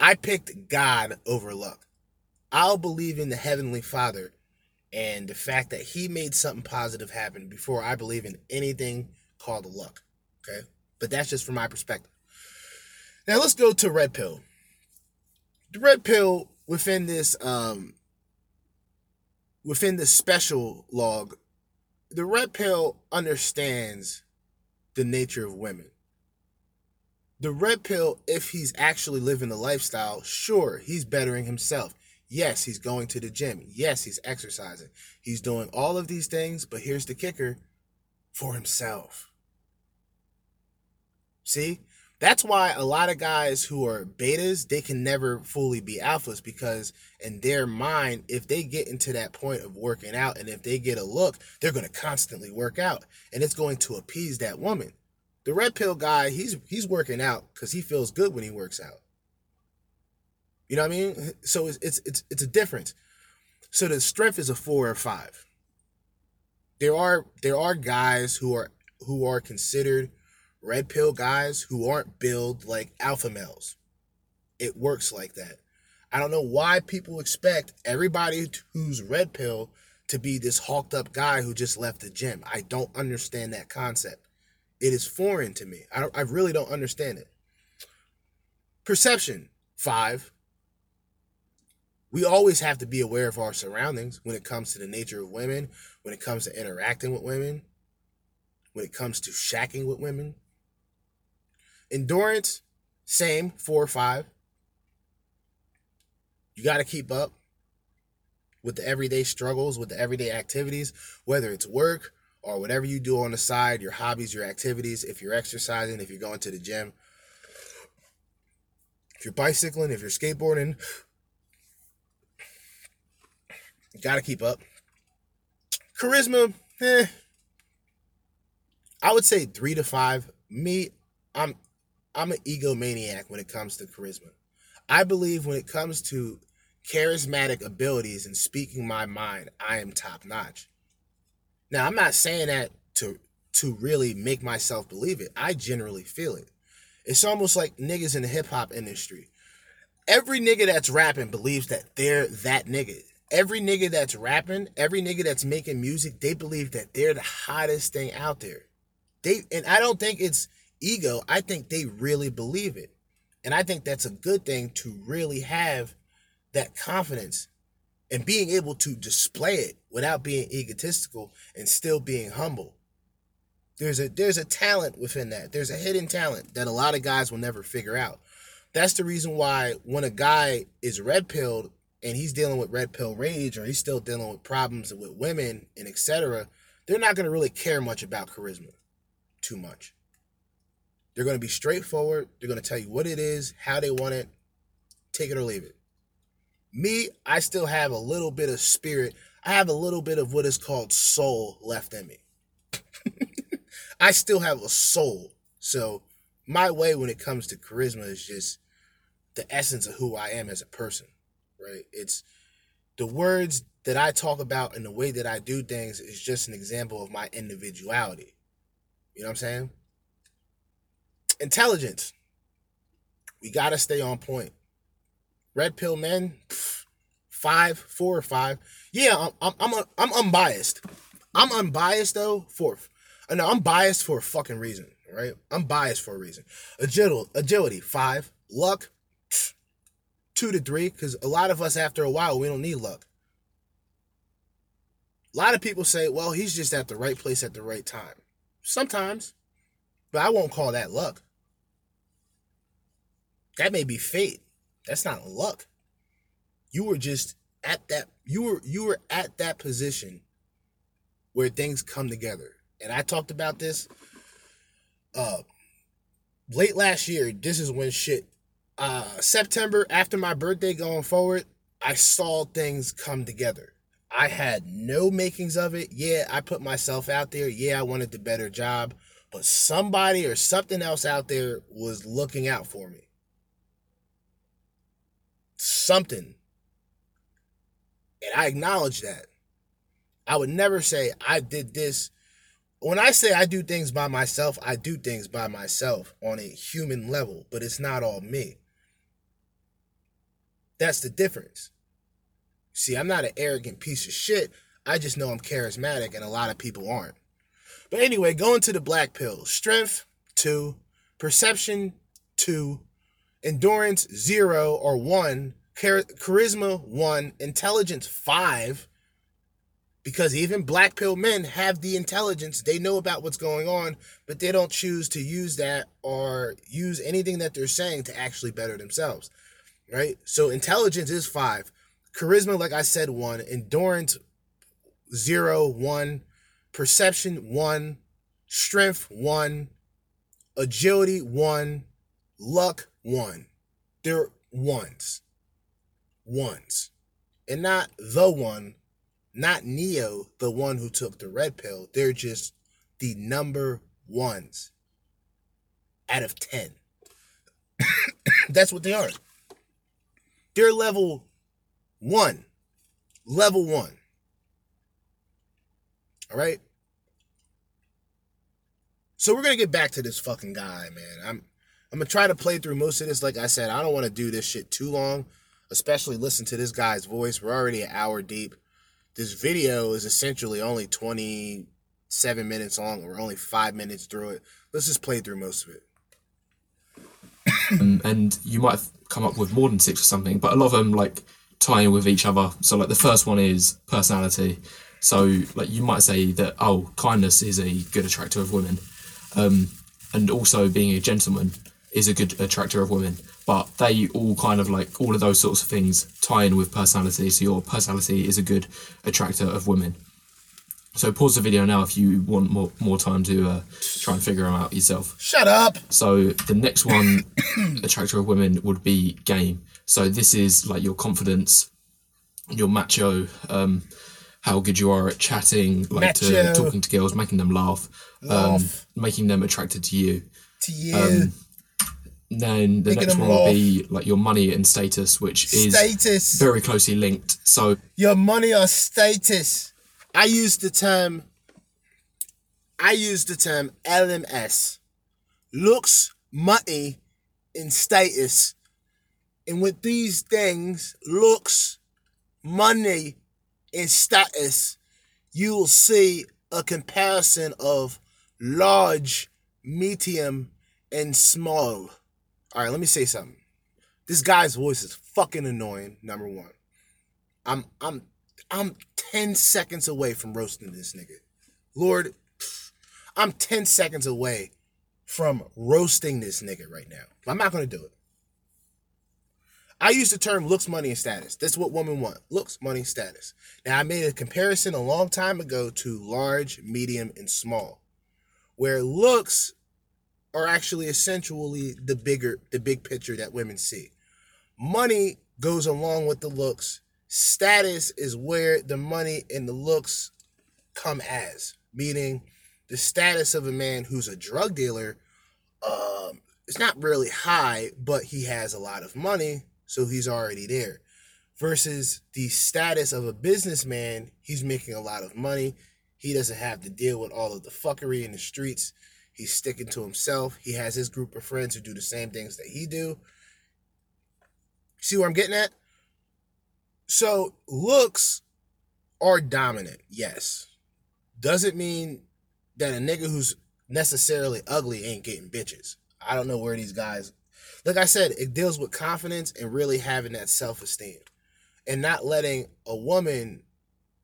I picked God over luck. I'll believe in the heavenly Father and the fact that he made something positive happen before I believe in anything called luck. Okay? But that's just from my perspective. Now let's go to red pill. The red pill within this um within the special log, the red pill understands the nature of women. The red pill, if he's actually living the lifestyle, sure, he's bettering himself. Yes, he's going to the gym. Yes, he's exercising. He's doing all of these things, but here's the kicker for himself. See? That's why a lot of guys who are betas, they can never fully be alphas because in their mind, if they get into that point of working out and if they get a look, they're going to constantly work out and it's going to appease that woman. The red pill guy, he's he's working out cuz he feels good when he works out. You know what I mean? So it's it's it's, it's a difference. So the strength is a 4 or 5. There are there are guys who are who are considered red pill guys who aren't built like alpha males. It works like that. I don't know why people expect everybody who's red pill to be this hulked up guy who just left the gym. I don't understand that concept. It is foreign to me. I, I really don't understand it. Perception, five. We always have to be aware of our surroundings when it comes to the nature of women, when it comes to interacting with women, when it comes to shacking with women. Endurance, same, four or five. You got to keep up with the everyday struggles, with the everyday activities, whether it's work or whatever you do on the side, your hobbies, your activities, if you're exercising, if you're going to the gym, if you're bicycling, if you're skateboarding, you got to keep up. Charisma, eh. I would say three to five. Me, I'm I'm an egomaniac when it comes to charisma. I believe when it comes to charismatic abilities and speaking my mind, I am top notch. Now, I'm not saying that to to really make myself believe it. I generally feel it. It's almost like niggas in the hip hop industry. Every nigga that's rapping believes that they're that nigga. Every nigga that's rapping, every nigga that's making music, they believe that they're the hottest thing out there. They and I don't think it's ego. I think they really believe it. And I think that's a good thing to really have that confidence and being able to display it without being egotistical and still being humble. There's a there's a talent within that. There's a hidden talent that a lot of guys will never figure out. That's the reason why when a guy is red pilled and he's dealing with red pill rage or he's still dealing with problems with women and etc., they're not going to really care much about charisma too much. They're going to be straightforward. They're going to tell you what it is, how they want it, take it or leave it. Me, I still have a little bit of spirit. I have a little bit of what is called soul left in me. I still have a soul. So, my way when it comes to charisma is just the essence of who I am as a person, right? It's the words that I talk about and the way that I do things is just an example of my individuality. You know what I'm saying? Intelligence. We got to stay on point. Red pill men, pff, five, four or five. Yeah, I'm I'm I'm, I'm unbiased. I'm unbiased though Fourth, no, I'm biased for a fucking reason, right? I'm biased for a reason. Agility, agility, five. Luck, pff, two to three, because a lot of us after a while we don't need luck. A lot of people say, well, he's just at the right place at the right time. Sometimes, but I won't call that luck. That may be fate. That's not luck. You were just at that you were you were at that position where things come together. And I talked about this uh late last year, this is when shit uh September after my birthday going forward, I saw things come together. I had no makings of it. Yeah, I put myself out there. Yeah, I wanted the better job, but somebody or something else out there was looking out for me. Something. And I acknowledge that. I would never say I did this. When I say I do things by myself, I do things by myself on a human level, but it's not all me. That's the difference. See, I'm not an arrogant piece of shit. I just know I'm charismatic and a lot of people aren't. But anyway, going to the black pill strength, two, perception, two, endurance, zero or one, char- charisma, one, intelligence, five. Because even black pill men have the intelligence, they know about what's going on, but they don't choose to use that or use anything that they're saying to actually better themselves. Right? So intelligence is five charisma, like I said, one, endurance, zero, one, perception, one, strength, one, agility, one, luck, one. They're ones. Ones. And not the one, not Neo, the one who took the red pill. They're just the number ones out of 10. That's what they are. They're level one. Level one. All right. So we're gonna get back to this fucking guy, man. I'm I'm gonna try to play through most of this. Like I said, I don't want to do this shit too long, especially listen to this guy's voice. We're already an hour deep. This video is essentially only 27 minutes long. We're only five minutes through it. Let's just play through most of it. um, and you might have come up with more than six or something, but a lot of them like tie in with each other. So like the first one is personality. So like you might say that oh kindness is a good attractor of women, um, and also being a gentleman is a good attractor of women. But they all kind of like all of those sorts of things tie in with personality. So your personality is a good attractor of women. So pause the video now if you want more more time to uh, try and figure them out yourself. Shut up. So the next one, attractor of women, would be game. So this is like your confidence, your macho, um, how good you are at chatting, like to, talking to girls, making them laugh, um, making them attracted to you. To you. Um, Then the next one will be like your money and status, which is status. very closely linked. So your money or status. I use the term I use the term LMS. Looks, money, and status. And with these things, looks, money, and status, you will see a comparison of large, medium, and small. All right, let me say something. This guy's voice is fucking annoying, number one. I'm I'm I'm 10 seconds away from roasting this nigga. Lord, I'm 10 seconds away from roasting this nigga right now. I'm not gonna do it. I use the term looks, money, and status. That's what women want. Looks, money, status. Now I made a comparison a long time ago to large, medium, and small. Where looks are actually essentially the bigger, the big picture that women see. Money goes along with the looks. Status is where the money and the looks come as, meaning the status of a man who's a drug dealer um, is not really high, but he has a lot of money, so he's already there. Versus the status of a businessman, he's making a lot of money. He doesn't have to deal with all of the fuckery in the streets. He's sticking to himself. He has his group of friends who do the same things that he do. See where I'm getting at? So looks are dominant, yes. Doesn't mean that a nigga who's necessarily ugly ain't getting bitches. I don't know where these guys like I said, it deals with confidence and really having that self-esteem. And not letting a woman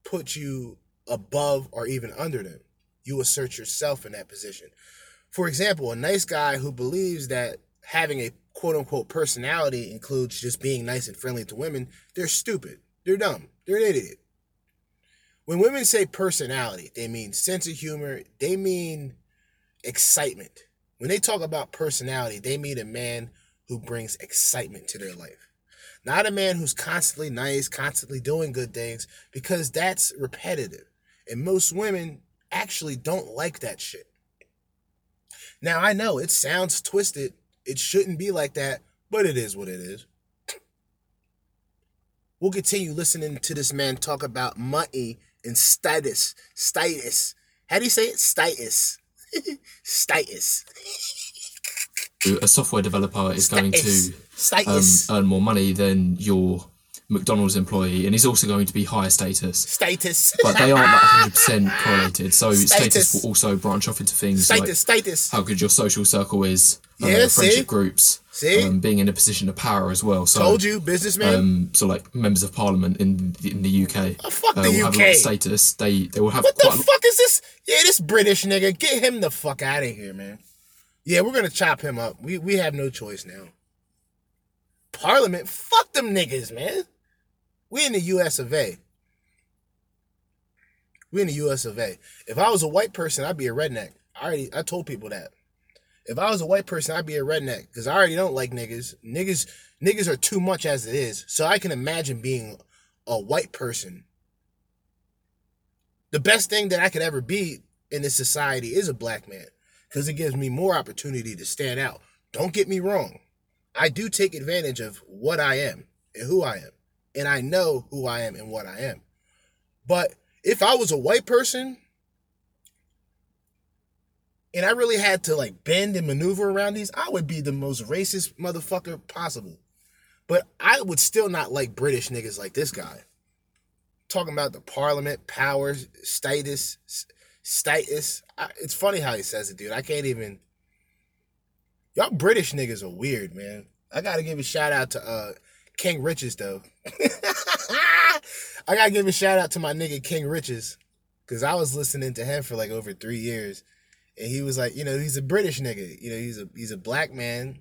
put you above or even under them. You assert yourself in that position. For example, a nice guy who believes that having a quote unquote personality includes just being nice and friendly to women, they're stupid. They're dumb. They're an idiot. When women say personality, they mean sense of humor, they mean excitement. When they talk about personality, they mean a man who brings excitement to their life. Not a man who's constantly nice, constantly doing good things, because that's repetitive. And most women actually don't like that shit. Now, I know it sounds twisted. It shouldn't be like that, but it is what it is. We'll continue listening to this man talk about money and status. Status. How do you say it? Status. status. a software developer is going to um, Status. earn more money than your McDonald's employee, and he's also going to be higher status. Status. But they aren't like 100% correlated. So Status. status will also branch off into things status. like status. how good your social circle is, uh, Yeah, see? friendship groups, See? Um, being in a position of power as well. So, Told you, businessman. Um, so like members of parliament in the, in the UK, Oh, fuck the will have a lot of status. They they will have what the fuck is this? Yeah, this British nigga. Get him the fuck out of here, man. Yeah, we're gonna chop him up. We we have no choice now. Parliament, fuck them niggas, man. We in the U.S. of A. We in the U.S. of A. If I was a white person, I'd be a redneck. I already I told people that. If I was a white person, I'd be a redneck because I already don't like niggas. Niggas niggas are too much as it is. So I can imagine being a white person. The best thing that I could ever be in this society is a black man because it gives me more opportunity to stand out. Don't get me wrong. I do take advantage of what I am and who I am. And I know who I am and what I am. But if I was a white person and I really had to like bend and maneuver around these, I would be the most racist motherfucker possible. But I would still not like British niggas like this guy. Talking about the parliament, powers, status, status. I, it's funny how he says it, dude. I can't even. Y'all British niggas are weird, man. I gotta give a shout out to uh King Riches though. I gotta give a shout out to my nigga King Riches. Cause I was listening to him for like over three years. And he was like, you know, he's a British nigga. You know, he's a he's a black man,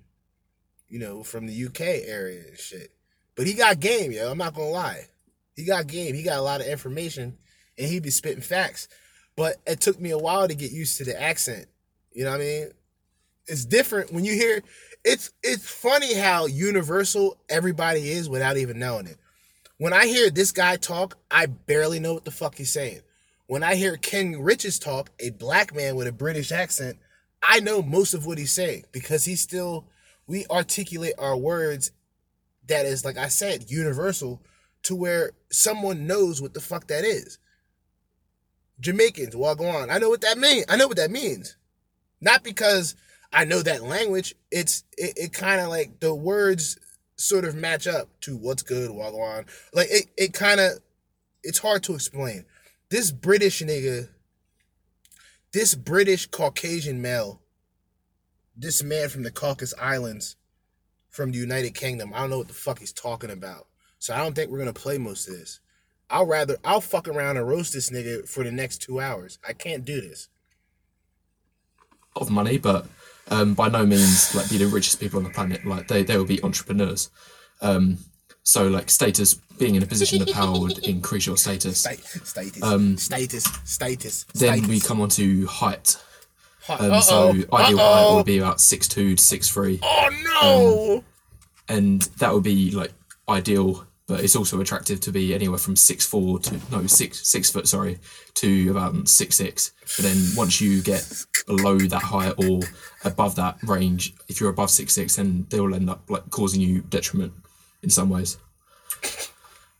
you know, from the UK area and shit. But he got game, yo. I'm not gonna lie. He got game. He got a lot of information and he'd be spitting facts. But it took me a while to get used to the accent. You know what I mean? It's different when you hear it's it's funny how universal everybody is without even knowing it. When I hear this guy talk, I barely know what the fuck he's saying. When I hear King Riches talk, a black man with a British accent, I know most of what he's saying because he's still we articulate our words that is like I said universal to where someone knows what the fuck that is. Jamaicans, walk on. I know what that means. I know what that means. Not because I know that language. It's it, it kind of like the words sort of match up to what's good, Wagwan. Like it, it kind of it's hard to explain. This British nigga, this British Caucasian male, this man from the Caucasus Islands, from the United Kingdom, I don't know what the fuck he's talking about. So I don't think we're gonna play most of this. I'll rather I'll fuck around and roast this nigga for the next two hours. I can't do this. of money, but um, by no means like be the richest people on the planet. Like they, they will be entrepreneurs. Um, so like status, being in a position of power would increase your status. Sta- Status, Um, status, status. Then status. we come on to height. Hot- Um, so ideal height Uh-oh. would be about six two to six three, Oh no! and that would be like ideal. But it's also attractive to be anywhere from six four to no six six foot sorry to about six six. But then once you get below that height or above that range, if you're above six six, then they will end up like causing you detriment in some ways.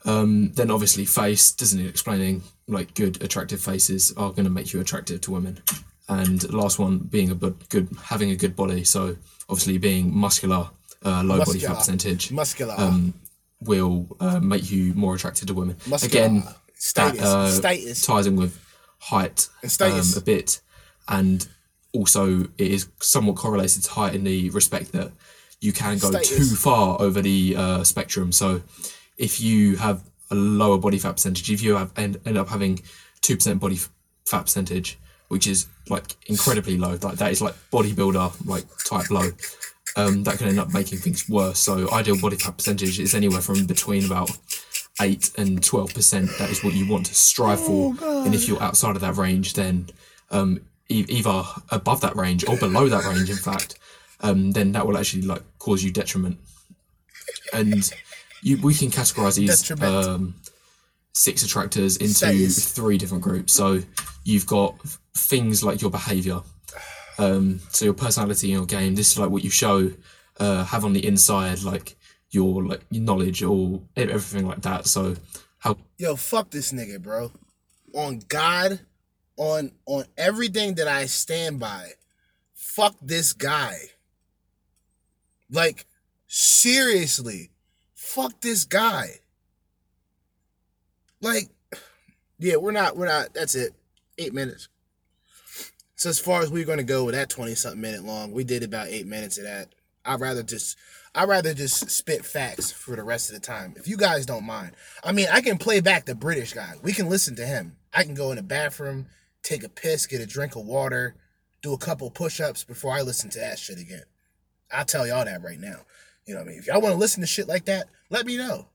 Um, then obviously face doesn't need explaining. Like good attractive faces are going to make you attractive to women. And last one being a good, good having a good body. So obviously being muscular, uh, low body fat percentage Muscular. um, will uh, make you more attracted to women. Muscular. Again, Status. that uh, Status. ties in with height And status. Um, a bit, and also it is somewhat correlated to height in the respect that you can go Status. too far over the uh, spectrum. So if you have a lower body fat percentage, if you have end, end up having two percent body f- fat percentage, which is like incredibly low, like that is like bodybuilder like type low. Um, that can end up making things worse. So ideal body fat percentage is anywhere from between about eight and twelve percent. That is what you want to strive for. and if you're outside of that range, then um, either above that range or below that range, in fact, um, then that will actually like cause you detriment. And you, we can categorize these um, six attractors into three different groups. So you've got things like your behavior, um, so your personality in your game. This is like what you show, uh, have on the inside, like your like your knowledge or everything like that. So how Yo, fuck this nigga, bro. On God, on on everything that I stand by, fuck this guy. Like, seriously, fuck this guy. Like, yeah, we're not, we're not, that's it. Eight minutes. So as far as we're gonna go with that 20 something minute long, we did about eight minutes of that. I'd rather just I'd rather just spit facts for the rest of the time. If you guys don't mind. I mean, I can play back the British guy. We can listen to him. I can go in the bathroom, take a piss, get a drink of water, do a couple push-ups before I listen to that shit again. I'll tell y'all that right now. You know what I mean? If y'all want to listen to shit like that, let me know.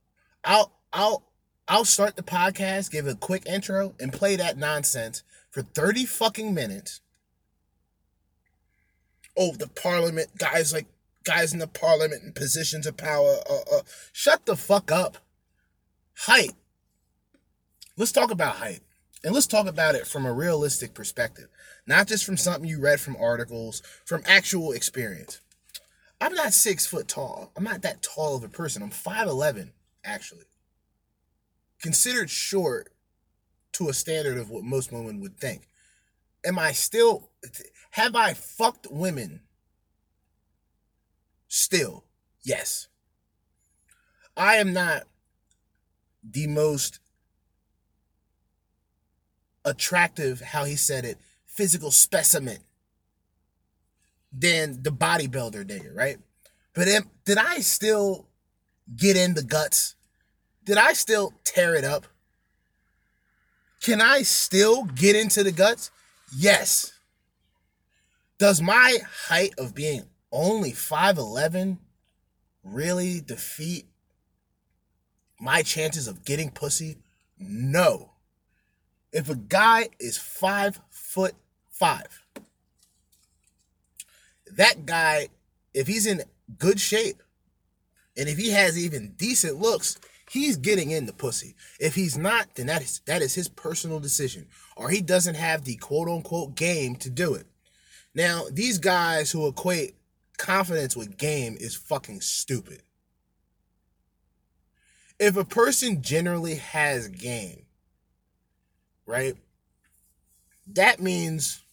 I'll I'll I'll start the podcast, give a quick intro, and play that nonsense for 30 fucking minutes. Oh, the parliament, guys like guys in the parliament in positions of power. Uh, uh, shut the fuck up. Height. Let's talk about height. And let's talk about it from a realistic perspective, not just from something you read from articles, from actual experience. I'm not six foot tall. I'm not that tall of a person. I'm 5'11, actually. Considered short to a standard of what most women would think. Am I still, have I fucked women? Still, yes. I am not the most attractive, how he said it, physical specimen than the bodybuilder nigga, right? But am, did I still get in the guts? Did I still tear it up? Can I still get into the guts? Yes. Does my height of being only 5'11 really defeat my chances of getting pussy? No. If a guy is five foot five, that guy, if he's in good shape, and if he has even decent looks, he's getting in the pussy. If he's not, then that is that is his personal decision. Or he doesn't have the quote unquote game to do it. Now, these guys who equate confidence with game is fucking stupid. If a person generally has game, right? That means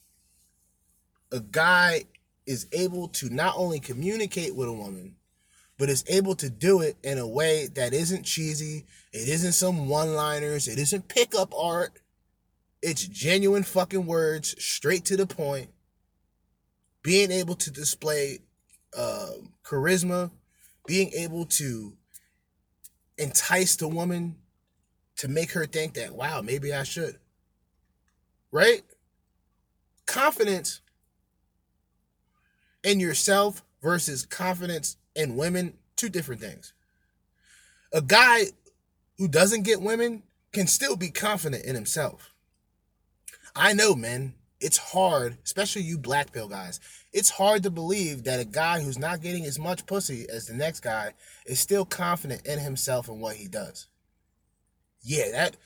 a guy is able to not only communicate with a woman, but is able to do it in a way that isn't cheesy. It isn't some one liners. It isn't pickup art. It's genuine fucking words, straight to the point. Being able to display uh, charisma, being able to entice the woman to make her think that, wow, maybe I should. Right? Confidence in yourself versus confidence in women, two different things. A guy who doesn't get women can still be confident in himself. I know, man, it's hard, especially you black pill guys. It's hard to believe that a guy who's not getting as much pussy as the next guy is still confident in himself and what he does. Yeah, that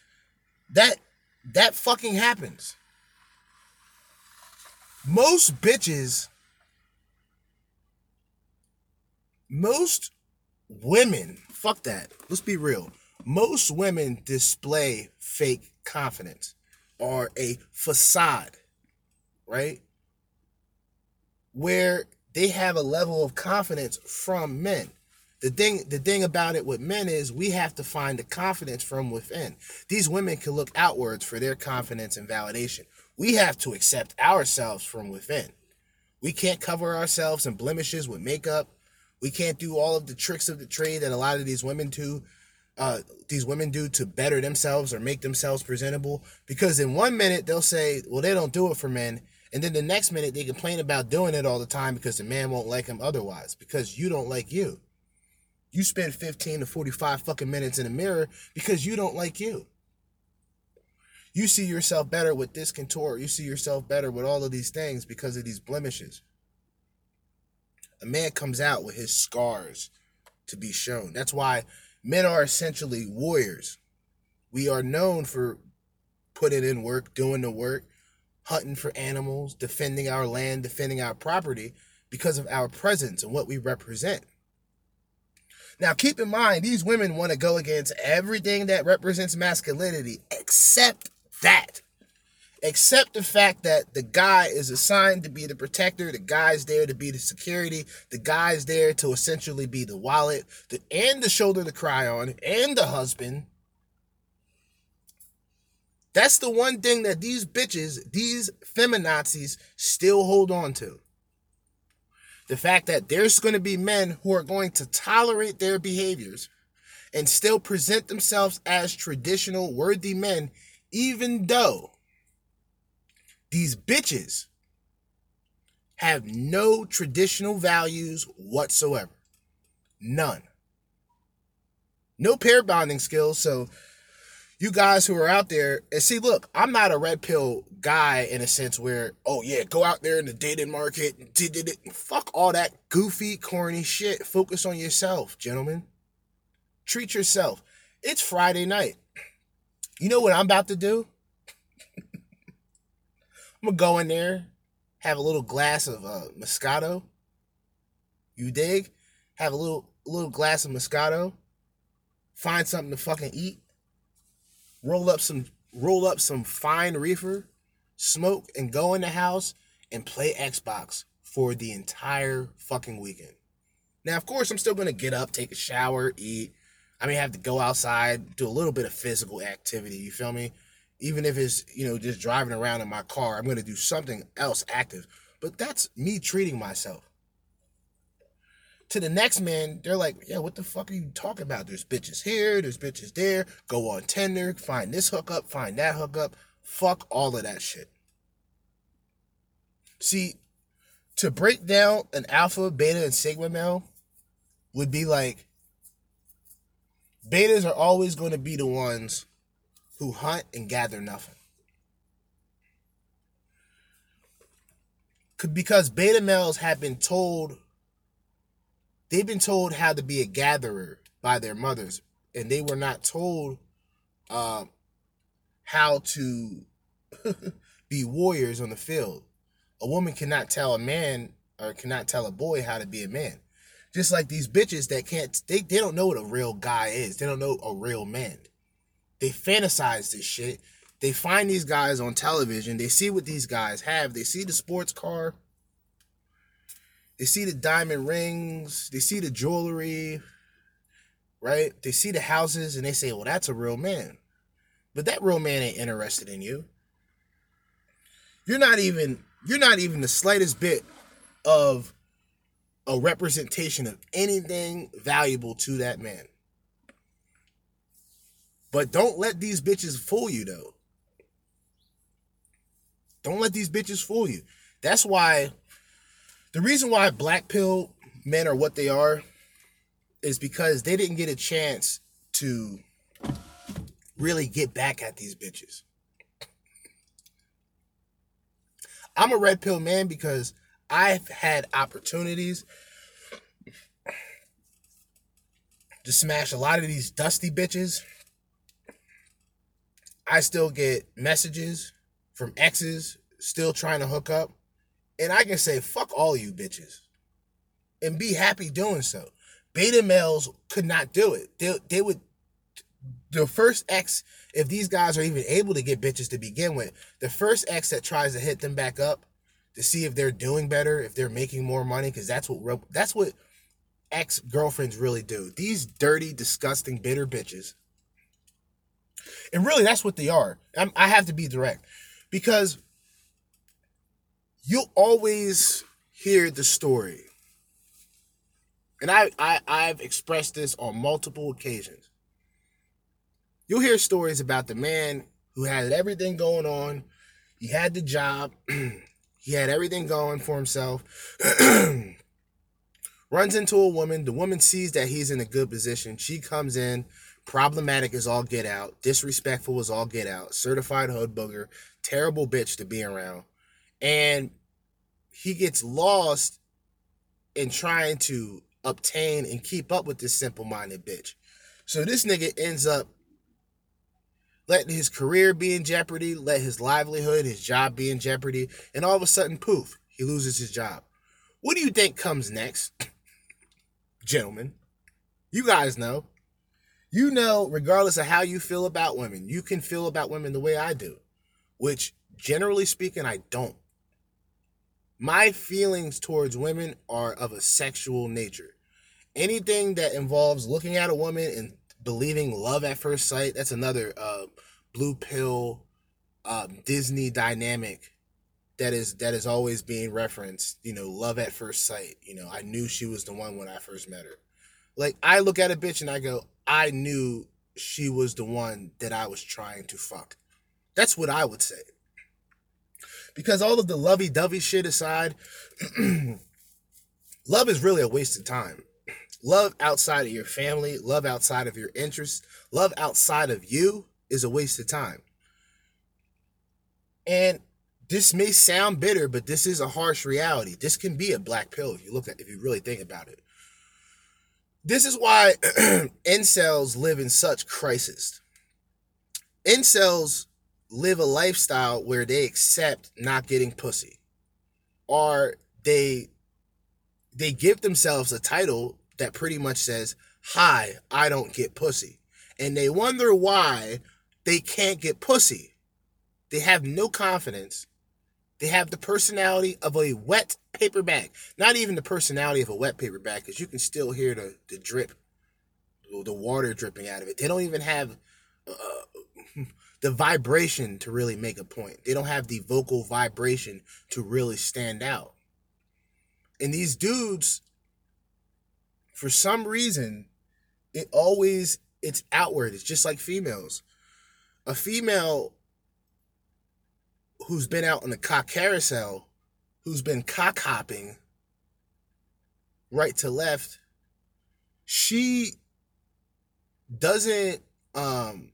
that that fucking happens. Most bitches most women, fuck that. Let's be real. Most women display fake confidence or a facade, right? Where they have a level of confidence from men. The thing the thing about it with men is we have to find the confidence from within. These women can look outwards for their confidence and validation. We have to accept ourselves from within. We can't cover ourselves in blemishes with makeup. We can't do all of the tricks of the trade that a lot of these women do. Uh, these women do to better themselves or make themselves presentable. Because in one minute they'll say, "Well, they don't do it for men," and then the next minute they complain about doing it all the time because the man won't like them otherwise. Because you don't like you. You spend fifteen to forty-five fucking minutes in the mirror because you don't like you. You see yourself better with this contort. You see yourself better with all of these things because of these blemishes. A man comes out with his scars to be shown. That's why men are essentially warriors. We are known for putting in work, doing the work, hunting for animals, defending our land, defending our property because of our presence and what we represent. Now, keep in mind, these women want to go against everything that represents masculinity except that. Except the fact that the guy is assigned to be the protector, the guy's there to be the security, the guy's there to essentially be the wallet, the, and the shoulder to cry on, and the husband. That's the one thing that these bitches, these feminazis, still hold on to. The fact that there's going to be men who are going to tolerate their behaviors and still present themselves as traditional, worthy men, even though these bitches have no traditional values whatsoever. None. No pair bonding skills. So you guys who are out there and see, look, I'm not a red pill guy in a sense where, oh yeah, go out there in the dating market, did it, fuck all that goofy, corny shit. Focus on yourself, gentlemen. Treat yourself. It's Friday night. You know what I'm about to do? I'm gonna go in there, have a little glass of uh, Moscato. You dig? Have a little little glass of Moscato. Find something to fucking eat roll up some roll up some fine reefer, smoke, and go in the house and play Xbox for the entire fucking weekend. Now, of course, I'm still gonna get up, take a shower, eat. I may have to go outside, do a little bit of physical activity. You feel me? Even if it's you know just driving around in my car, I'm gonna do something else active. But that's me treating myself to the next man, they're like, yeah, what the fuck are you talking about? There's bitches here, there's bitches there. Go on Tinder, find this hookup, find that hookup. Fuck all of that shit. See, to break down an alpha, beta, and sigma male would be like betas are always going to be the ones who hunt and gather nothing. Because beta males have been told they've been told how to be a gatherer by their mothers, and they were not told uh, how to be warriors on the field. A woman cannot tell a man or cannot tell a boy how to be a man. Just like these bitches that can't, they, they don't know what a real guy is. They don't know a real man. They fantasize this shit. They find these guys on television. They see what these guys have. They see the sports car they see the diamond rings, they see the jewelry, right? They see the houses and they say, well, that's a real man. But that real man ain't interested in you. You're not even you're not even the slightest bit of a representation of anything valuable to that man. But don't let these bitches fool you though. Don't let these bitches fool you. That's why the reason why black pill men are what they are is because they didn't get a chance to really get back at these bitches. I'm a red pill man because I've had opportunities to smash a lot of these dusty bitches. I still get messages from exes still trying to hook up. And I can say, fuck all you bitches. And be happy doing so. Beta males could not do it. They, they would, the first ex, if these guys are even able to get bitches to begin with, the first ex that tries to hit them back up to see if they're doing better, if they're making more money, because that's what that's what ex girlfriends really do. These dirty, disgusting, bitter bitches. And really, that's what they are. I'm, I have to be direct because you'll always hear the story. And I, I I've expressed this on multiple occasions. You'll hear stories about the man who had everything going on. He had the job. he had everything going for himself. Runs into a woman. The woman sees that he's in a good position. She comes in, problematic as all get out, disrespectful as all get out, certified hood booger, terrible bitch to be around. And he gets lost in trying to obtain and keep up with this simple minded bitch. So this nigga ends up letting his career be in jeopardy, let his livelihood, his job be in jeopardy, and all of a sudden, poof, he loses his job. What do you think comes next? Gentlemen, you guys know. You know, regardless of how you feel about women, you can feel about women the way I do, which generally speaking, I don't. My feelings towards women are of a sexual nature. Anything that involves looking at a woman and believing love at first sight, that's another uh, blue pill um, Disney dynamic that is that is always being referenced. You know, love at first sight. You know, I knew she was the one when I first met her. Like I look at a bitch and I go, I knew she was the one that I was trying to fuck. That's what I would say. Because all of the lovey dovey shit aside, love is really a waste of time. Love outside of your family, love outside of your interests, love outside of you is a waste of time. And this may sound bitter, but this is a harsh reality. This can be a black pill if you look at if you really think about it. This is why incels live in such crisis. Incels live a lifestyle where they accept not getting pussy. Or they they give themselves a title that pretty much says, Hi, I don't get pussy. And they wonder why they can't get pussy. They have no confidence. They have the personality of a wet paper bag. Not even the personality of a wet paper bag, because you can still hear the, the drip, the water dripping out of it. They don't even have uh, the vibration to really make a point. They don't have the vocal vibration to really stand out. And these dudes, for some reason, it always it's outward. It's just like females. A female who's been out on the cock carousel, who's been cock hopping right to left, she doesn't um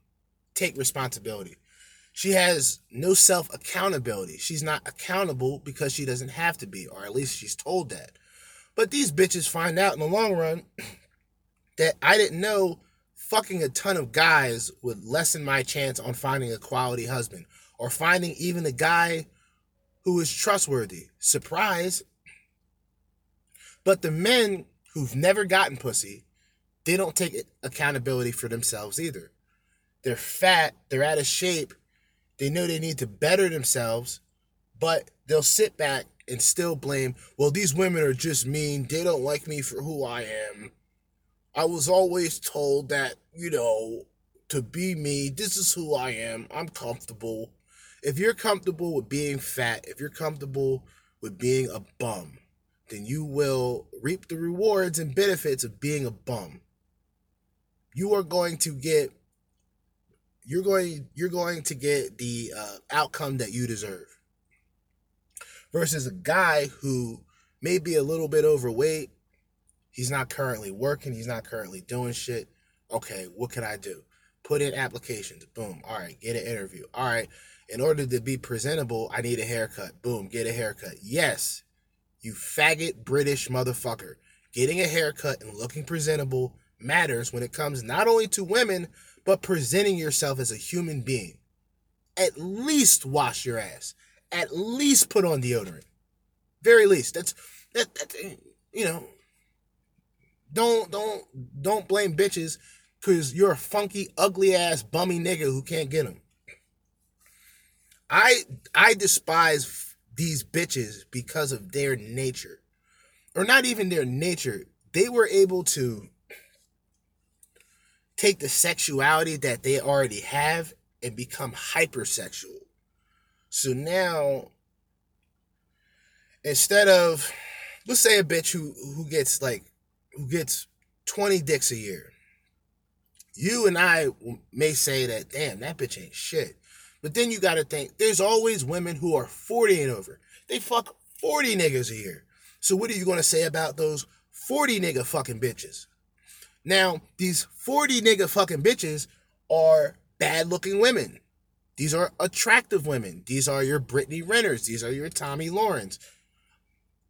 take responsibility. She has no self accountability. She's not accountable because she doesn't have to be, or at least she's told that. But these bitches find out in the long run that I didn't know fucking a ton of guys would lessen my chance on finding a quality husband or finding even a guy who is trustworthy. Surprise. But the men who've never gotten pussy, they don't take accountability for themselves either. They're fat, they're out of shape, they know they need to better themselves, but they'll sit back and still blame, well, these women are just mean. They don't like me for who I am. I was always told that, you know, to be me, this is who I am. I'm comfortable. If you're comfortable with being fat, if you're comfortable with being a bum, then you will reap the rewards and benefits of being a bum. You are going to get you're going you're going to get the uh, outcome that you deserve. Versus a guy who may be a little bit overweight, he's not currently working, he's not currently doing shit. Okay, what can I do? Put in applications. Boom. All right, get an interview. All right, in order to be presentable, I need a haircut. Boom, get a haircut. Yes, you faggot British motherfucker. Getting a haircut and looking presentable matters when it comes not only to women, but presenting yourself as a human being. At least wash your ass. At least put on deodorant. Very least. That's that, that you know. Don't don't don't blame bitches because you're a funky, ugly ass, bummy nigga who can't get them. I I despise these bitches because of their nature. Or not even their nature. They were able to take the sexuality that they already have and become hypersexual. So now instead of let's say a bitch who who gets like who gets 20 dicks a year. You and I may say that damn that bitch ain't shit. But then you got to think there's always women who are 40 and over. They fuck 40 niggas a year. So what are you to say about those 40 nigga fucking bitches? Now, these 40 nigga fucking bitches are bad looking women. These are attractive women. These are your Brittany Ventis. These are your Tomi Lahrens.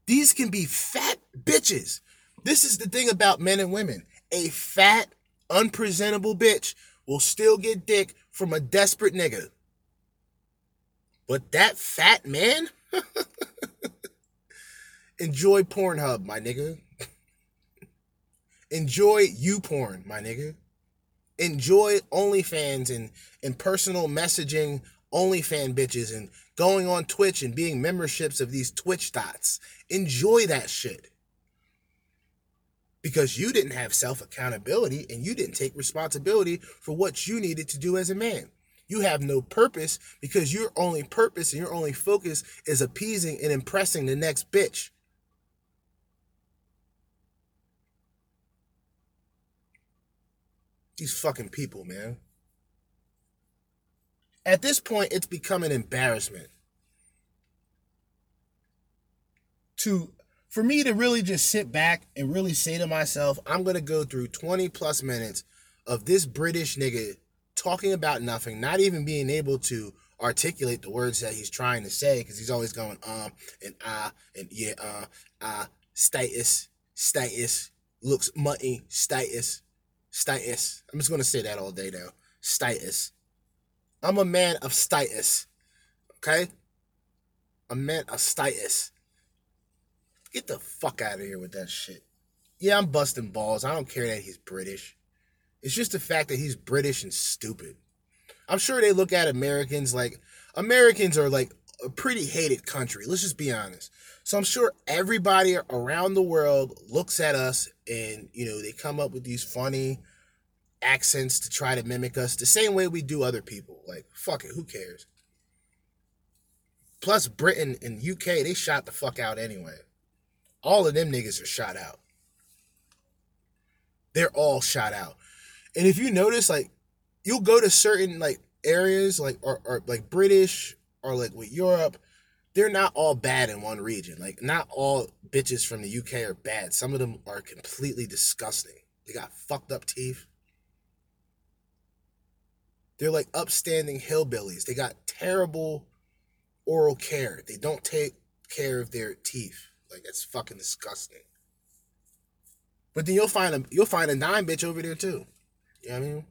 These can be fat bitches. This is the thing about men and women. A fat, unpresentable bitch will still get dick from a desperate nigga. But that fat man, enjoy Pornhub, my nigga. enjoy you porn, my nigga. Enjoy OnlyFans and, and personal messaging OnlyFan bitches and going on Twitch and being memberships of these Twitch thots. Enjoy that shit. Because you didn't have self accountability and you didn't take responsibility for what you needed to do as a man. You have no purpose because your only purpose and your only focus is appeasing and impressing the next bitch. These fucking people, man. At this point, it's become an embarrassment to for me to really just sit back and really say to myself, I'm gonna go through 20 plus minutes of this British nigga talking about nothing, not even being able to articulate the words that he's trying to say because he's always going um and ah and yeah uh uh status status looks mutty status status. I'm just gonna say that all day now. Status. I'm a man of status. Okay? A man of status. Get the fuck out of here with that shit. Yeah, I'm busting balls. I don't care that he's British. It's just the fact that he's British and stupid. I'm sure they look at Americans like Americans are like a pretty hated country. Let's just be honest. So I'm sure everybody around the world looks at us and you know they come up with these funny accents to try to mimic us the same way we do other people. Like fuck it, who cares? Plus Britain and UK they shot the fuck out anyway. All of them niggas are shot out. They're all shot out. And if you notice, like, you'll go to certain like areas, like or, or like British or like with Europe, they're not all bad in one region. Like, not all bitches from the UK are bad. Some of them are completely disgusting. They got fucked up teeth. They're like upstanding hillbillies. They got terrible oral care. They don't take care of their teeth. Like that's fucking disgusting. But then you'll find a you'll find a nine bitch over there too. You know what I mean?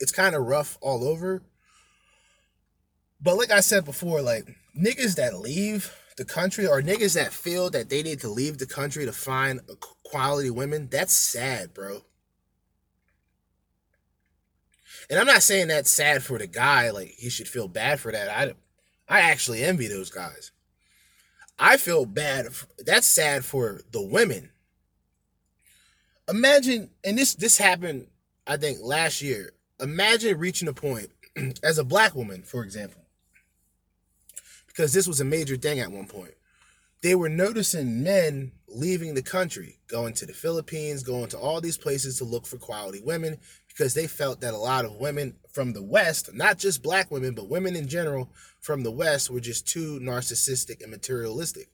It's kind of rough all over. But like I said before, like niggas that leave the country or niggas that feel that they need to leave the country to find quality women, that's sad, bro. And I'm not saying that's sad for the guy, like he should feel bad for that. I I actually envy those guys. I feel bad. That's sad for the women. Imagine, and this this happened, I think, last year. Imagine reaching a point as a black woman, for example, because this was a major thing at one point. They were noticing men leaving the country, going to the Philippines, going to all these places to look for quality women because they felt that a lot of women from the West, not just black women, but women in general from the West, were just too narcissistic and materialistic.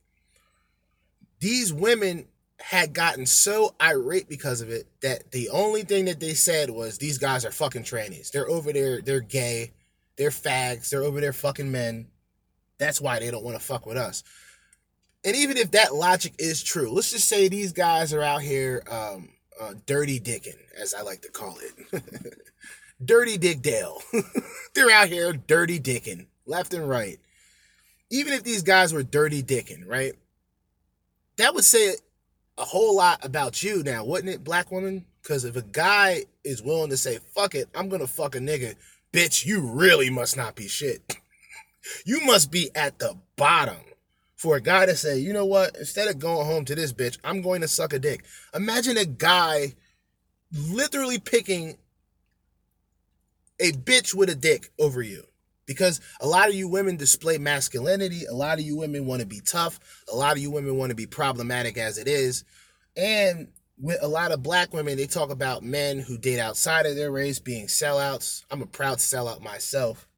These women had gotten so irate because of it that the only thing that they said was these guys are fucking trannies. They're over there, they're gay, they're fags, they're over there fucking men. That's why they don't want to fuck with us. And even if that logic is true, let's just say these guys are out here um, uh, dirty dicking, as I like to call it. dirty dick Dale. They're out here dirty dicking, left and right. Even if these guys were dirty dicking, right? That would say a whole lot about you now, wouldn't it, black woman? Because if a guy is willing to say, fuck it, I'm gonna fuck a nigga, bitch, you really must not be shit. you must be at the bottom for a guy to say, you know what, instead of going home to this bitch, I'm going to suck a dick. Imagine a guy literally picking a bitch with a dick over you. Because a lot of you women display masculinity. A lot of you women want to be tough. A lot of you women want to be problematic as it is. And with a lot of black women, they talk about men who date outside of their race being sellouts. I'm a proud sellout myself.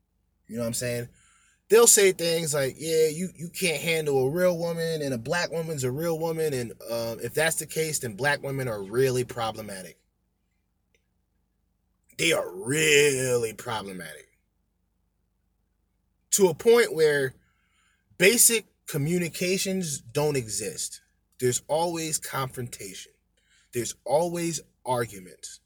You know what I'm saying? They'll say things like, "Yeah, you you can't handle a real woman, and a black woman's a real woman, and um, if that's the case, then black women are really problematic. They are really problematic to a point where basic communications don't exist. There's always confrontation. There's always arguments.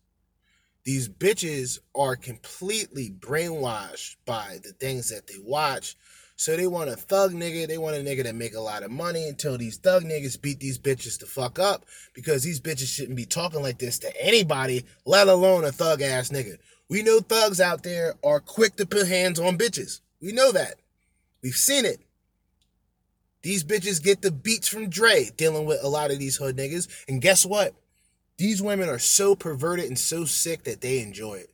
These bitches are completely brainwashed by the things that they watch. So they want a thug nigga. They want a nigga that make a lot of money until these thug niggas beat these bitches to fuck up because these bitches shouldn't be talking like this to anybody, let alone a thug ass nigga. We know thugs out there are quick to put hands on bitches. We know that. We've seen it. These bitches get the beats from Dre dealing with a lot of these hood niggas. And guess what? These women are so perverted and so sick that they enjoy it.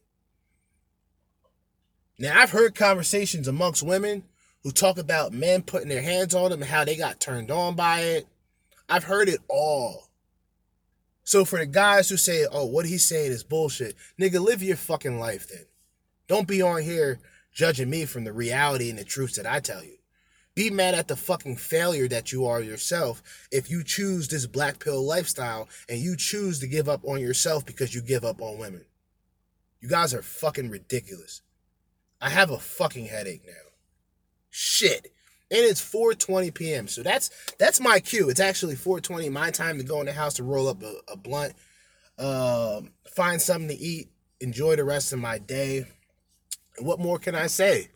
Now, I've heard conversations amongst women who talk about men putting their hands on them and how they got turned on by it. I've heard it all. So for the guys who say, oh, what he's saying is bullshit, nigga, live your fucking life then. Don't be on here judging me from the reality and the truths that I tell you. Be mad at the fucking failure that you are yourself if you choose this black pill lifestyle and you choose to give up on yourself because you give up on women. You guys are fucking ridiculous. I have a fucking headache now. Shit. And it's 4:20 p.m. So that's that's my cue. It's actually 4:20 my time to go in the house to roll up a, a blunt, um, find something to eat, enjoy the rest of my day. What more can I say?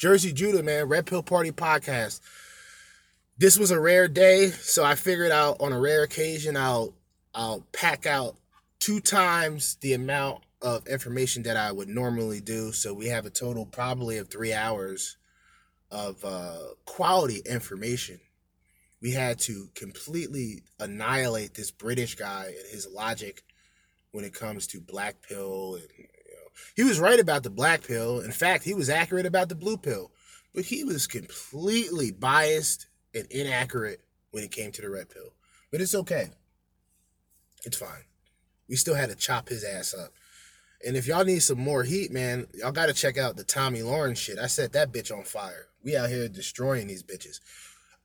Jerzee Judah, man, Red Pill Party podcast. This was a rare day, so I figured out on a rare occasion I'll I'll pack out two times the amount of information that I would normally do. So we have a total probably of three hours of uh, quality information. We had to completely annihilate this British guy and his logic when it comes to black pill and he was right about the black pill. In fact, he was accurate about the blue pill. But he was completely biased and inaccurate when it came to the red pill. But it's okay. It's fine. We still had to chop his ass up. And if y'all need some more heat, man, y'all got to check out the Tomi Lahren shit. I set that bitch on fire. We out here destroying these bitches.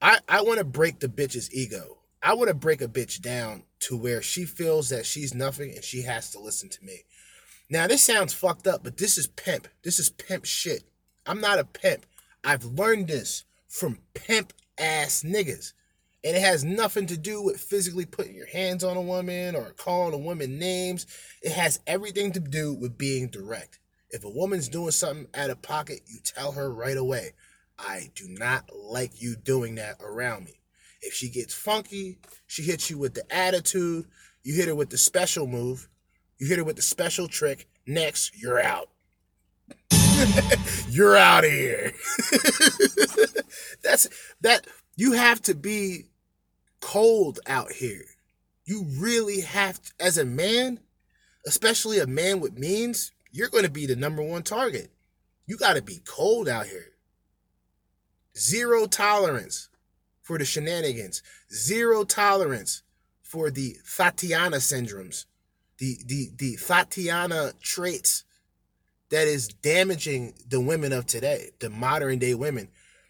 I, I want to break the bitch's ego. I want to break a bitch down to where she feels that she's nothing and she has to listen to me. Now, this sounds fucked up, but this is pimp. This is pimp shit. I'm not a pimp. I've learned this from pimp ass niggas. And it has nothing to do with physically putting your hands on a woman or calling a woman names. It has everything to do with being direct. If a woman's doing something out of pocket, you tell her right away, I do not like you doing that around me. If she gets funky, she hits you with the attitude, you hit her with the special move, you hit her with the special trick. Next, you're out. you're out of here. That's that you have to be cold out here. You really have to, as a man, especially a man with means, you're going to be the number one target. You got to be cold out here. Zero tolerance for the shenanigans. Zero tolerance for the Fatiana syndromes the the the Fatiana traits that is damaging the women of today, the modern day women.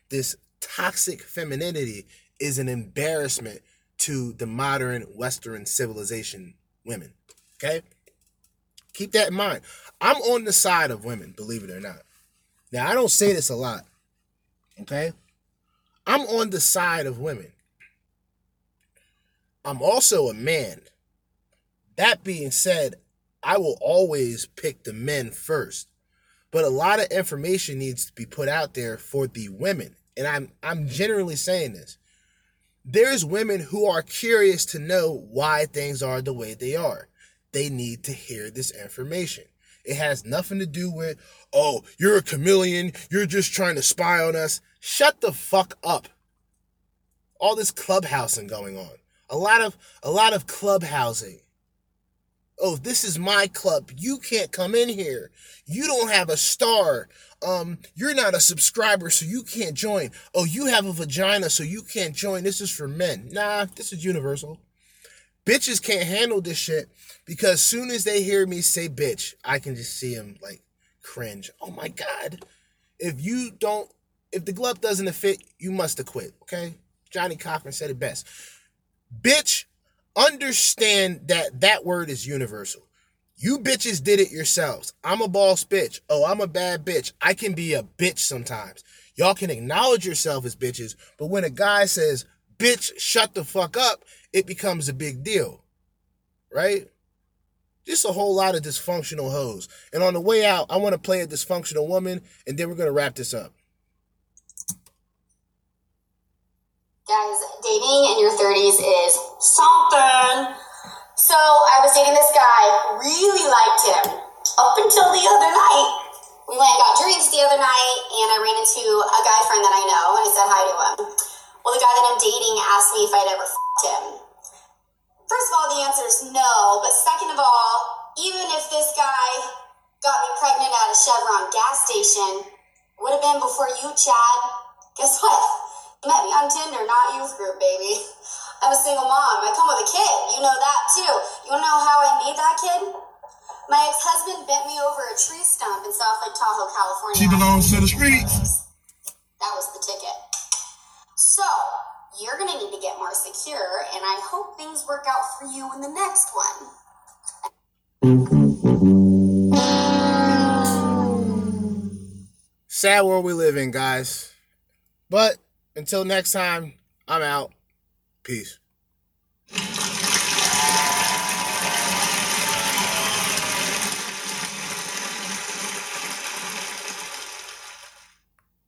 This toxic femininity is an embarrassment to the modern Western civilization women. Okay? Keep that in mind. I'm on the side of women, believe it or not. Now, I don't say this a lot. Okay? I'm on the side of women. I'm also a man. That being said, I will always pick the men first. But a lot of information needs to be put out there for the women. And I'm I'm generally saying this. There's women who are curious to know why things are the way they are. They need to hear this information. It has nothing to do with, oh, you're a chameleon, you're just trying to spy on us. Shut the fuck up. All this clubhousing going on. A lot of a lot of clubhousing oh this is my club. You can't come in here. You don't have a star. Um you're not a subscriber so you can't join. Oh you have a vagina so you can't join. This is for men. Nah this is universal. Bitches can't handle this shit because soon as they hear me say bitch i can just see them like cringe. Oh my god. If you don't if the glove doesn't fit, you must have quit. Okay, Johnnie Cochran said it best. Bitch, understand that that word is universal. You bitches did it yourselves. I'm a boss bitch. Oh, I'm a bad bitch. I can be a bitch sometimes. Y'all can acknowledge yourself as bitches, but when a guy says, bitch, shut the fuck up, it becomes a big deal. Right? Just a whole lot of dysfunctional hoes. And on the way out, I want to play a dysfunctional woman, and then we're going to wrap this up. Guys, dating in your 30s is something. So I was dating this guy, really liked him up until the other night. We went and got drinks the other night, and I ran into a guy friend that I know, and I said hi to him. Well, the guy that I'm dating asked me if I'd ever f***ed him. First of all, the answer is no, but second of all, even if this guy got me pregnant at a Chevron gas station, would have been before you, Chad. Guess what? You met me on Tinder, not youth group, baby. I'm a single mom. I come with a kid. You know that too. You wanna know how I need that kid? My ex-husband bent me over a tree stump in South Lake Tahoe, California. She belongs to the streets. That was the ticket. So, you're gonna need to get more secure, and I hope things work out for you in the next one. Sad world we live in, guys. But until next time, I'm out. Peace.